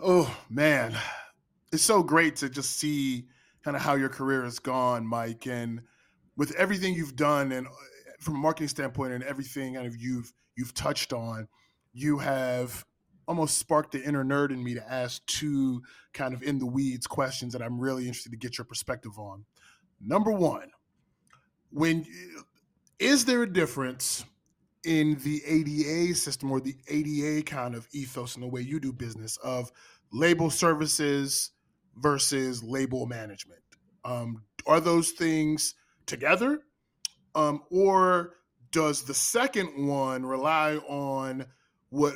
Oh man. It's so great to just see kind of how your career has gone, Mike, and with everything you've done, and uh, from a marketing standpoint, and everything kind of you've you've touched on, you have almost sparked the inner nerd in me to ask two kind of in the weeds questions that I'm really interested to get your perspective on. Number one, when is there a difference in the ADA system or the ADA kind of ethos in the way you do business of label services versus label management? Um, are those things together? Um, or does the second one rely on what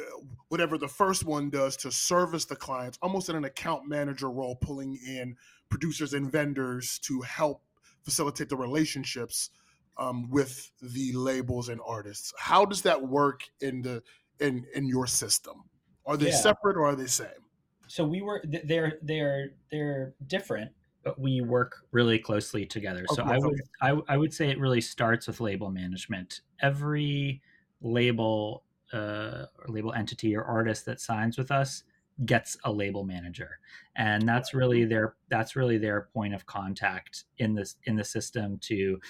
whatever the first one does to service the clients, almost in an account manager role, pulling in producers and vendors to help facilitate the relationships um, with the labels and artists. How does that work in the in in your system? Are they yeah. separate or are they same? So we were they're they're they're different, but we work really closely together. Okay, so I would I, I would say it really starts with label management. Every label uh, or label entity or artist that signs with us gets a label manager. And that's really their that's really their point of contact in this in the system to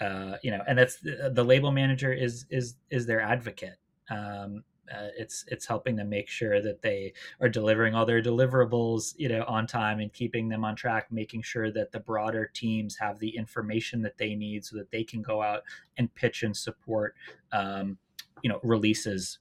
uh, you know and that's the, the label manager is is is their advocate. Um, uh, it's it's helping them make sure that they are delivering all their deliverables you know on time and keeping them on track making sure that the broader teams have the information that they need so that they can go out and pitch and support um, you know releases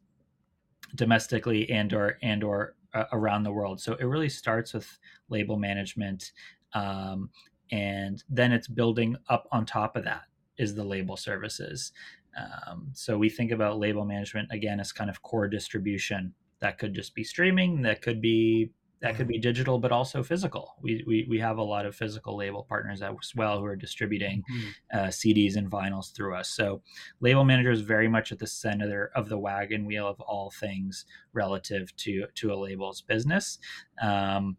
domestically and or and or uh, around the world. So it really starts with label management um, and then it's building up on top of that is the label services um, so we think about label management again as kind of core distribution that could just be streaming that could be that could be digital but also physical. We, we, we have a lot of physical label partners as well who are distributing mm-hmm. uh, cds and vinyls through us. So label manager is very much at the center of the wagon wheel of all things relative to to a label's business. Um,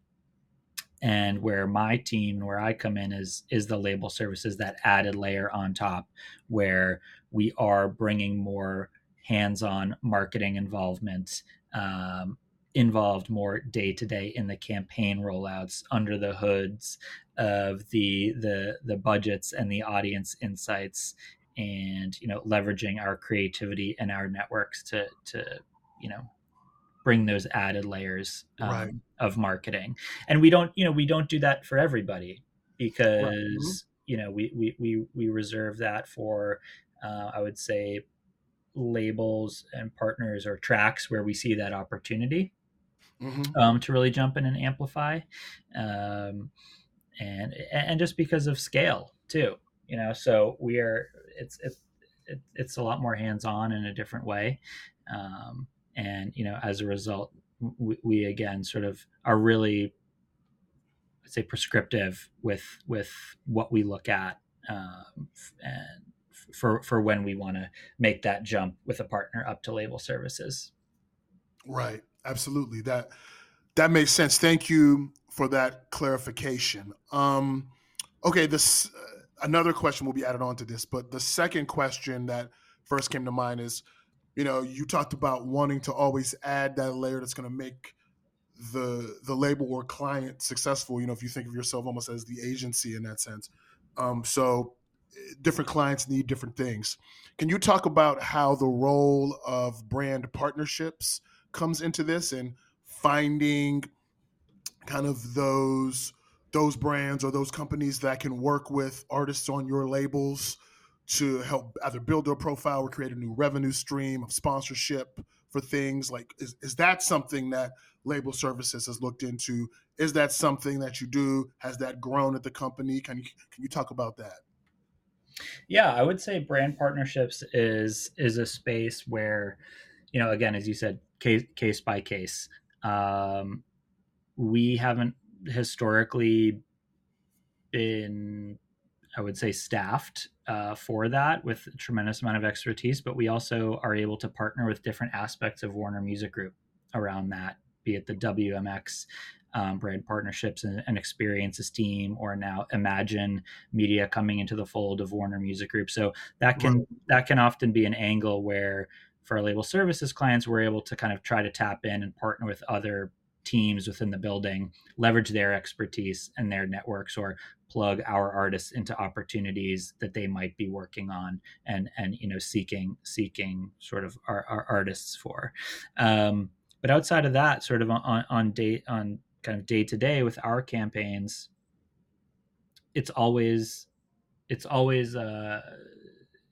and where my team where i come in is is the label services that added layer on top where we are bringing more hands-on marketing involvement um, involved more day to day in the campaign rollouts under the hoods of the the the budgets and the audience insights and you know leveraging our creativity and our networks to to you know bring those added layers um, right. of marketing and we don't you know we don't do that for everybody because right. mm-hmm. you know we, we we we reserve that for uh, i would say labels and partners or tracks where we see that opportunity mm-hmm. um, to really jump in and amplify, um, and and just because of scale too, you know. So we are it's it's it's a lot more hands on in a different way, um, and you know as a result, we, we again sort of are really I'd say prescriptive with with what we look at um, and for for when we want to make that jump with a partner up to label services. Right absolutely. That that makes sense. Thank you for that clarification. Um, okay, this uh, another question will be added on to this, but the second question that first came to mind is, you know, you talked about wanting to always add that layer that's going to make the the label or client successful. You know, if you think of yourself almost as the agency in that sense. Um, so different clients need different things. Can you talk about how the role of brand partnerships comes into this and finding kind of those those brands or those companies that can work with artists on your labels to help either build their profile or create a new revenue stream of sponsorship for things? Like is, is that something that label services has looked into? Is that something that you do? Has that grown at the company? Can you can you talk about that yeah i would say brand partnerships is is a space where you know again as you said case case by case. Um, we haven't historically been, I would say, staffed uh, for that with a tremendous amount of expertise, but we also are able to partner with different aspects of Warner Music Group around that, be it the WMX um, brand partnerships and, and, experiences team, or now IMGN Media coming into the fold of Warner Music Group. So that can right. that can often be an angle where for our label services clients, we're able to kind of try to tap in and partner with other teams within the building, leverage their expertise and their networks, or plug our artists into opportunities that they might be working on and and you know seeking seeking sort of our, our artists for. Um, but outside of that, sort of on on date on kind of day to day with our campaigns, it's always it's always uh,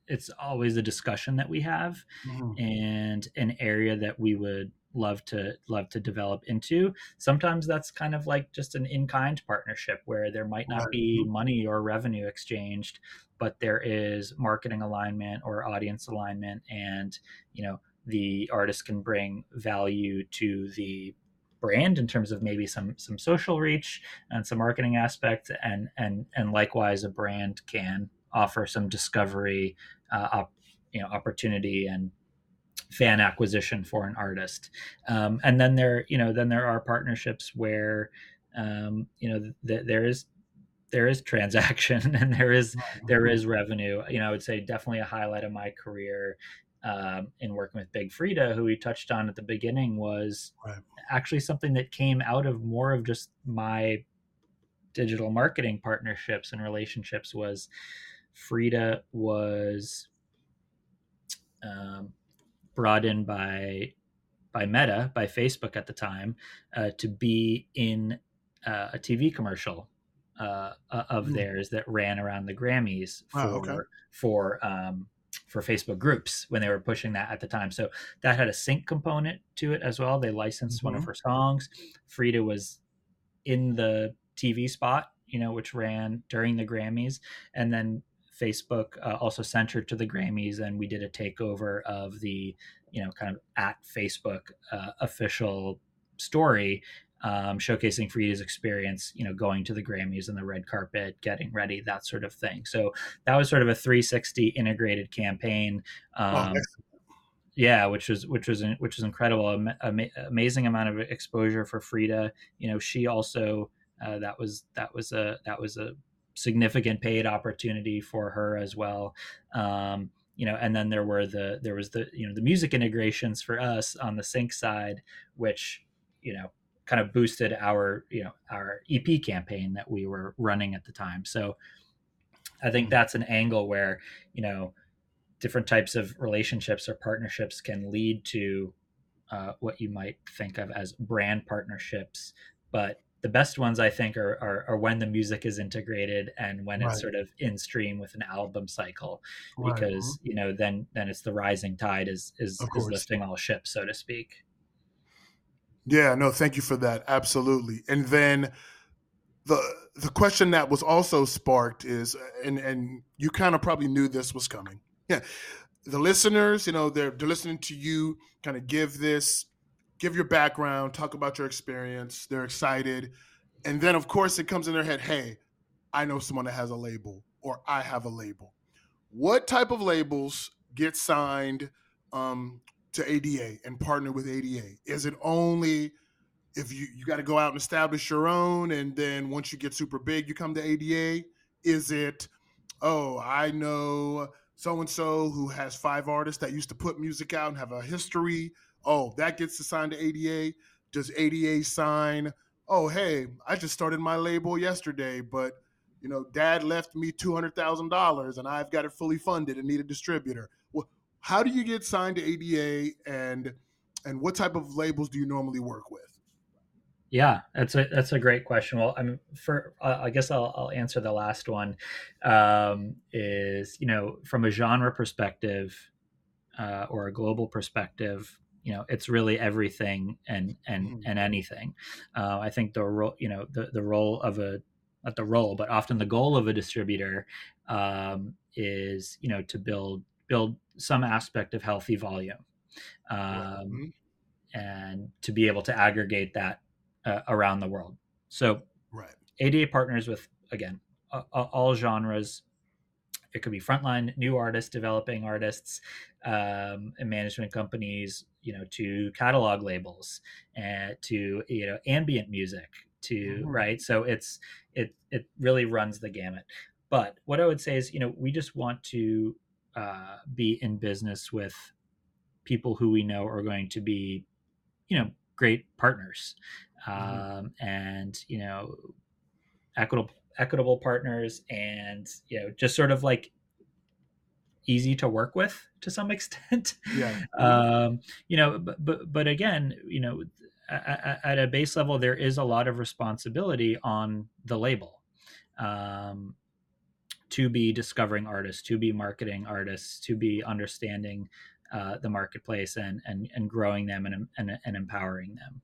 it's always a discussion that we have mm-hmm. and an area that we would love to love to develop into sometimes that's kind of like just an in-kind partnership where there might not be money or revenue exchanged but there is marketing alignment or audience alignment and you know the artist can bring value to the brand in terms of maybe some some social reach and some marketing aspects and and and likewise a brand can offer some discovery uh, op, you know opportunity and fan acquisition for an artist. Um, and then there you know then there are partnerships where um, you know th- there is there is transaction [laughs] and there is there is revenue. You know i would say definitely a highlight of my career um, in working with Big Freedia who we touched on at the beginning was right. actually something that came out of more of just my digital marketing partnerships and relationships was Freedia was um, brought in by by Meta, by Facebook at the time, uh, to be in uh, a TV commercial uh, of mm. theirs that ran around the Grammys for oh, okay. for um, for Facebook groups when they were pushing that at the time. So that had a sync component to it as well. They licensed mm-hmm. one of mm-hmm. her songs. Freedia was in the TV spot, you know, which ran during the Grammys, and then Facebook uh, also her to the Grammys, and we did a takeover of the, you know, kind of at Facebook uh, official story, um, showcasing Freedia's experience, you know, going to the Grammys and the red carpet, getting ready, that sort of thing. So that was sort of a 360 integrated campaign. Um, oh, yeah, which was which was which was incredible, Am- amazing amount of exposure for Freedia. You know, she also uh, that was that was a that was a significant paid opportunity for her as well. Um, you know, and then there were the there was the you know the music integrations for us on the sync side, which you know kind of boosted our you know our EP campaign that we were running at the time. So I think that's an angle where you know different types of relationships or partnerships can lead to uh, what you might think of as brand partnerships, but the best ones I think are, are, are when the music is integrated and when right. it's sort of in stream with an album cycle, because mm-hmm. you know then then it's the rising tide is is, is lifting all ships, so to speak. Yeah, no, thank you for that. Absolutely. And then the the question that was also sparked is, and and you kind of probably knew this was coming. Yeah, the listeners, you know, they're they're listening to you kind of give this give your background, talk about your experience. They're excited. And then, of course, it comes in their head hey, I know someone that has a label, or I have a label. What type of labels get signed um, to ADA and partner with ADA? Is it only if you, you got to go out and establish your own, and then once you get super big, you come to ADA? Is it, oh, I know so and so who has five artists that used to put music out and have a history Oh, that gets assigned to ADA. Does ADA sign? Oh, hey, I just started my label yesterday, but you know, Dad left me two hundred thousand dollars, and I've got it fully funded and need a distributor. Well, how do you get signed to ADA, and and what type of labels do you normally work with? Yeah, that's a that's a great question. Well, I'm for uh, I guess I'll I'll answer the last one. Um, is you know from a genre perspective uh, or a global perspective, you know it's really everything and and mm-hmm. and anything uh, i think the role you know the, the role of a not the role but often the goal of a distributor um, is you know to build build some aspect of healthy volume um, mm-hmm. and to be able to aggregate that uh, around the world. So right. Ada partners with again all genres. It could be frontline new artists developing artists um, and management companies you know to catalog labels and to you know ambient music to mm-hmm. right? So it's it it really runs the gamut. But what i would say is you know we just want to uh, be in business with people who we know are going to be you know great partners mm-hmm. um, and you know equitable equitable partners and you know just sort of like easy to work with to some [laughs] extent. Yeah. um, you know, but, but but again, you know, at, at, a base level, there is a lot of responsibility on the label um, to be discovering artists, to be marketing artists, to be understanding uh, the marketplace and and and growing them and and, and empowering them.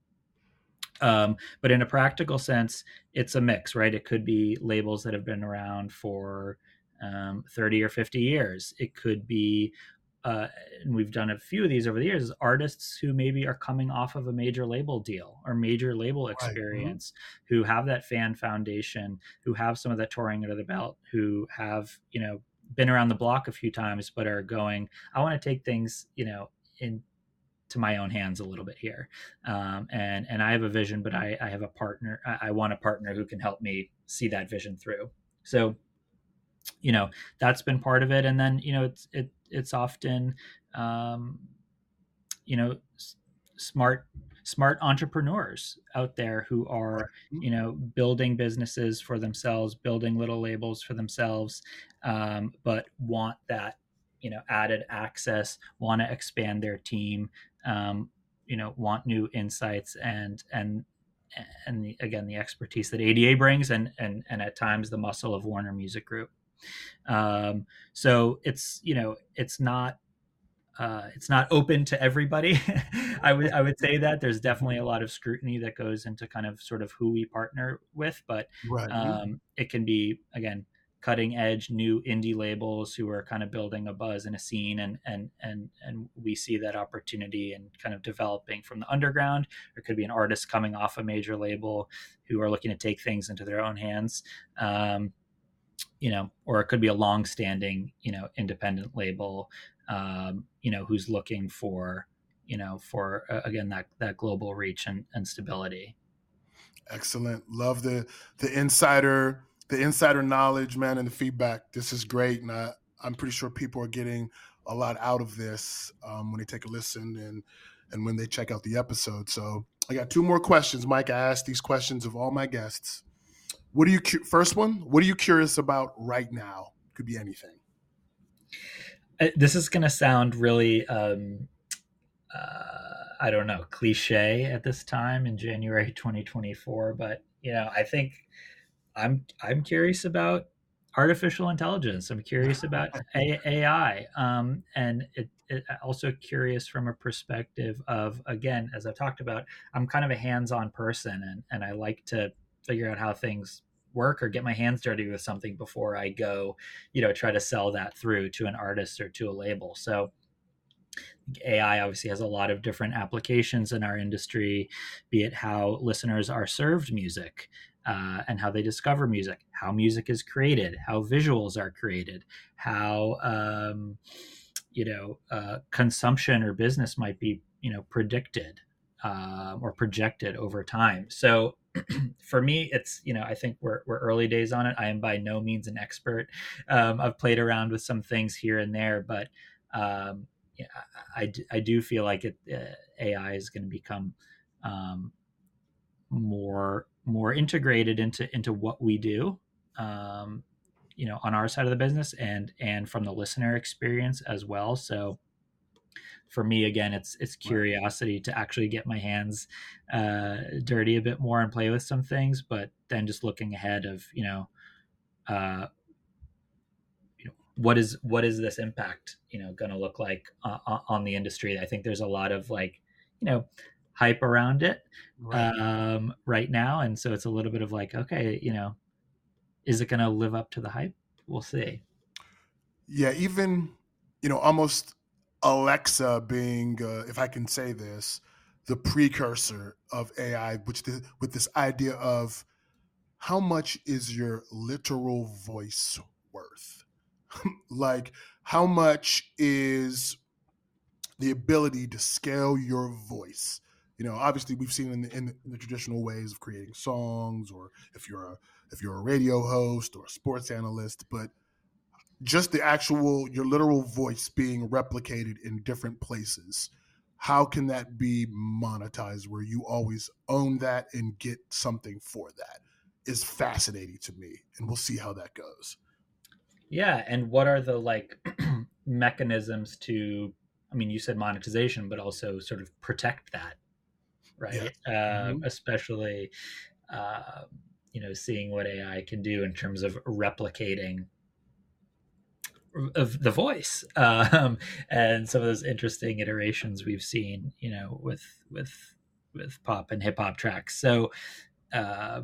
Um, but in a practical sense, it's a mix, right? It could be labels that have been around for um, 30 or 50 years. It could be uh, and we've done a few of these over the years, is artists who maybe are coming off of a major label deal or major label mm-hmm. experience, who have that fan foundation, who have some of that touring under the belt, who have you know been around the block a few times, but are going, I want to take things you know in to my own hands a little bit here. Um, and and I have a vision, but I, I have a partner. I, I, want a partner who can help me see that vision through. So, you know, that's been part of it. And then you know, it's it it's often, um, you know, s- smart smart entrepreneurs out there who are you know building businesses for themselves building little labels for themselves um, but want that you know added access want to expand their team um, you know want new insights and and and the, again the expertise that ADA brings and and and at times the muscle of Warner Music Group. Um, so it's you know it's not uh, it's not open to everybody. [laughs] I would I would say that there's definitely a lot of scrutiny that goes into kind of sort of who we partner with, but right. um, it can be again cutting edge new indie labels who are kind of building a buzz and a scene and and and and we see that opportunity and kind of developing from the underground there could be an artist coming off a major label who are looking to take things into their own hands um, you know or it could be a long standing you know independent label um, you know who's looking for you know for uh, again that that global reach and, and stability excellent love the the insider the insider knowledge, man, and the feedback. This is great, and I, I'm pretty sure people are getting a lot out of this um, when they take a listen and and when they check out the episode. So I got two more questions, Mike. I asked these questions of all my guests. What are you first one? What are you curious about right now? Could be anything. Uh, this is going to sound really, um, uh, I don't know, cliche at this time in January [laughs] 2024, but you know, I think I'm I'm curious about artificial intelligence. I'm curious about [laughs] AI, um, and it, it, also curious from a perspective of again, as I've talked about, I'm kind of a hands-on person, and and I like to figure out how things work or get my hands dirty with something before I go, you know, try to sell that through to an artist or to a label. So. AI obviously has a lot of different applications in our industry, be it how listeners are served music, uh, and how they discover music, how music is created, how visuals are created, how um, you know uh, consumption or business might be you know predicted uh, or projected over time. So [clears throat] for me, it's you know I think we're we're early days on it. I am by no means an expert. Um, I've played around with some things here and there, but um, yeah, I, I do feel like it, uh, AI is going to become um, more more integrated into into what we do um, you know on our side of the business and and from the listener experience as well so for me again it's it's curiosity to actually get my hands uh, dirty a bit more and play with some things but then just looking ahead of you know uh, you know what is what is this impact you know going to look like uh, on the industry i think there's a lot of like you know hype around it right. Um, right now, and so it's a little bit of like, okay, you know, is it going to live up to the hype? We'll see. Yeah, even you know, almost Alexa being, uh, if I can say this, the precursor of AI, which the, with this idea of how much is your literal voice worth? [laughs] like, how much is the ability to scale your voice? you know, obviously we've seen in the, in the, traditional ways of creating songs, or if you're a if you're a radio host or a sports analyst, but just the actual your literal voice being replicated in different places how can that be monetized where you always own that and get something for that is fascinating to me and we'll see how that goes yeah and what are the like [clears throat] mechanisms to i mean you said monetization but also sort of protect that right? Yeah. Um, mm-hmm. Especially, uh, you know, seeing what AI can do in terms of replicating of the voice um, and some of those interesting iterations we've seen, you know, with with with pop and hip hop tracks. So, uh,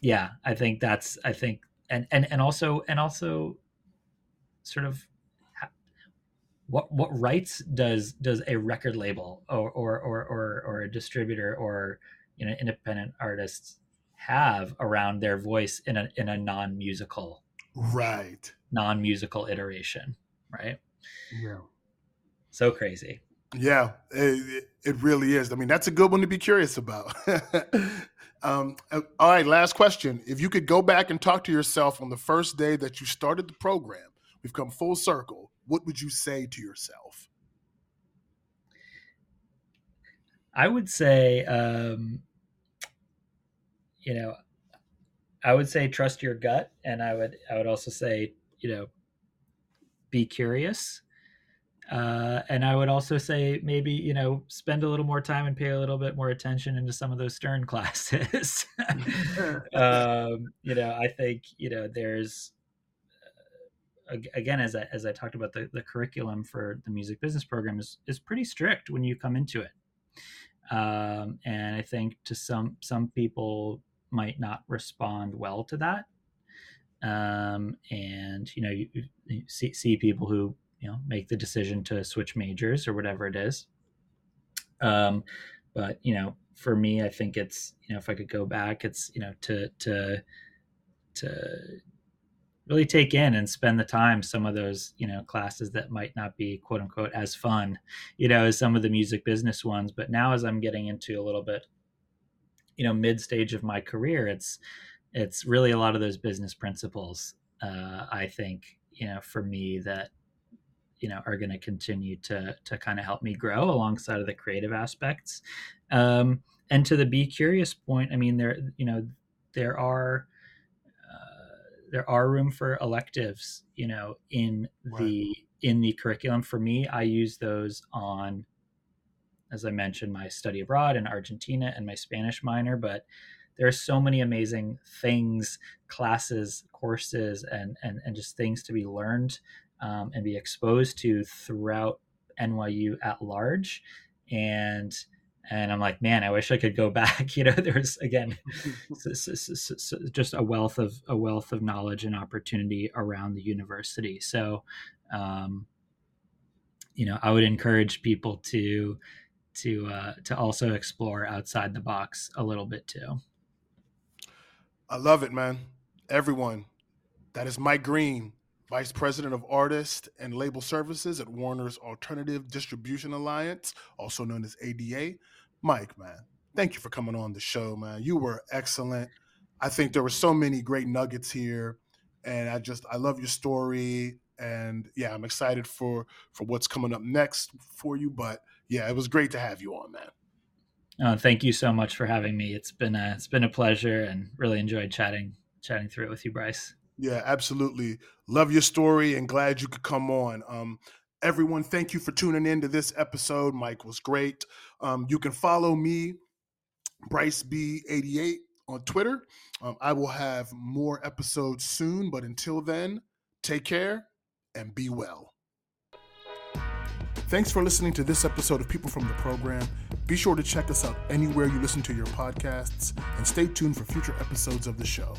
yeah, I think that's I think and and and also and also sort of what what rights does does a record label or or or or, or a distributor or you know independent artists have around their voice in a in a non musical right non musical iteration, right? Yeah. So crazy. Yeah, it, it really is. I mean, that's a good one to be curious about. [laughs] um, uh, all right, last question. If you could go back and talk to yourself on the first day that you started the program, we've come full circle. What would you say to yourself? I would say, um, you know, I would say trust your gut, and I would I would also say you know be curious, uh, and I would also say maybe you know spend a little more time and pay a little bit more attention into some of those Stern [laughs] classes. um, you know, I think you know there's uh, again as I, as I talked about the, the curriculum for the music business program is is pretty strict when you come into it. Um, and I think to some some people might not respond well to that. Um, and you know, you, you see, see people who you know make the decision to switch majors or whatever it is. Um, but you know, for me, I think it's you know if I could go back, it's you know to to to really take in and spend the time some of those you know classes that might not be quote unquote as fun you know as some of the music business ones but now as i'm getting into a little bit you know mid stage of my career it's it's really a lot of those business principles uh, i think you know for me that you know are going to continue to to kind of help me grow alongside of the creative aspects um, and to the be curious point i mean there you know there are uh, there are room for electives you know in right. the in the curriculum for me i use those on as I mentioned, my study abroad in Argentina and my Spanish minor, but there are so many amazing things, classes, courses, and and, and just things to be learned um, and be exposed to throughout NYU at large. And and I'm like, man, I wish I could go [laughs] back. You know, there's again [laughs] just a wealth of a wealth of knowledge and opportunity around the university. So, um, you know, I would encourage people to to uh, to also explore outside the box a little bit too. I love it, man. Everyone, that is Mike Greene, Vice President of Artist and Label Services at Warner's Alternative Distribution Alliance, also known as ADA. Mike, man, thank you for coming on the show, man. You were excellent. I think there were so many great nuggets here, and I just I love your story, and yeah, I'm excited for for what's coming up next for you. But yeah, it was great to have you on, man. Oh, thank you so much for having me. It's been a it's been a pleasure and really enjoyed chatting chatting through it with you, Bryce. Yeah, absolutely. Love your story and glad you could come on. Um, everyone, thank you for tuning in to this episode. Mike was great. Um, you can follow me, Bryce B88 on Twitter. Um, I will have more episodes soon, but until then, take care and be well. Thanks for listening to this episode of People from the Program. Be sure to check us out anywhere you listen to your podcasts and stay tuned for future episodes of the show.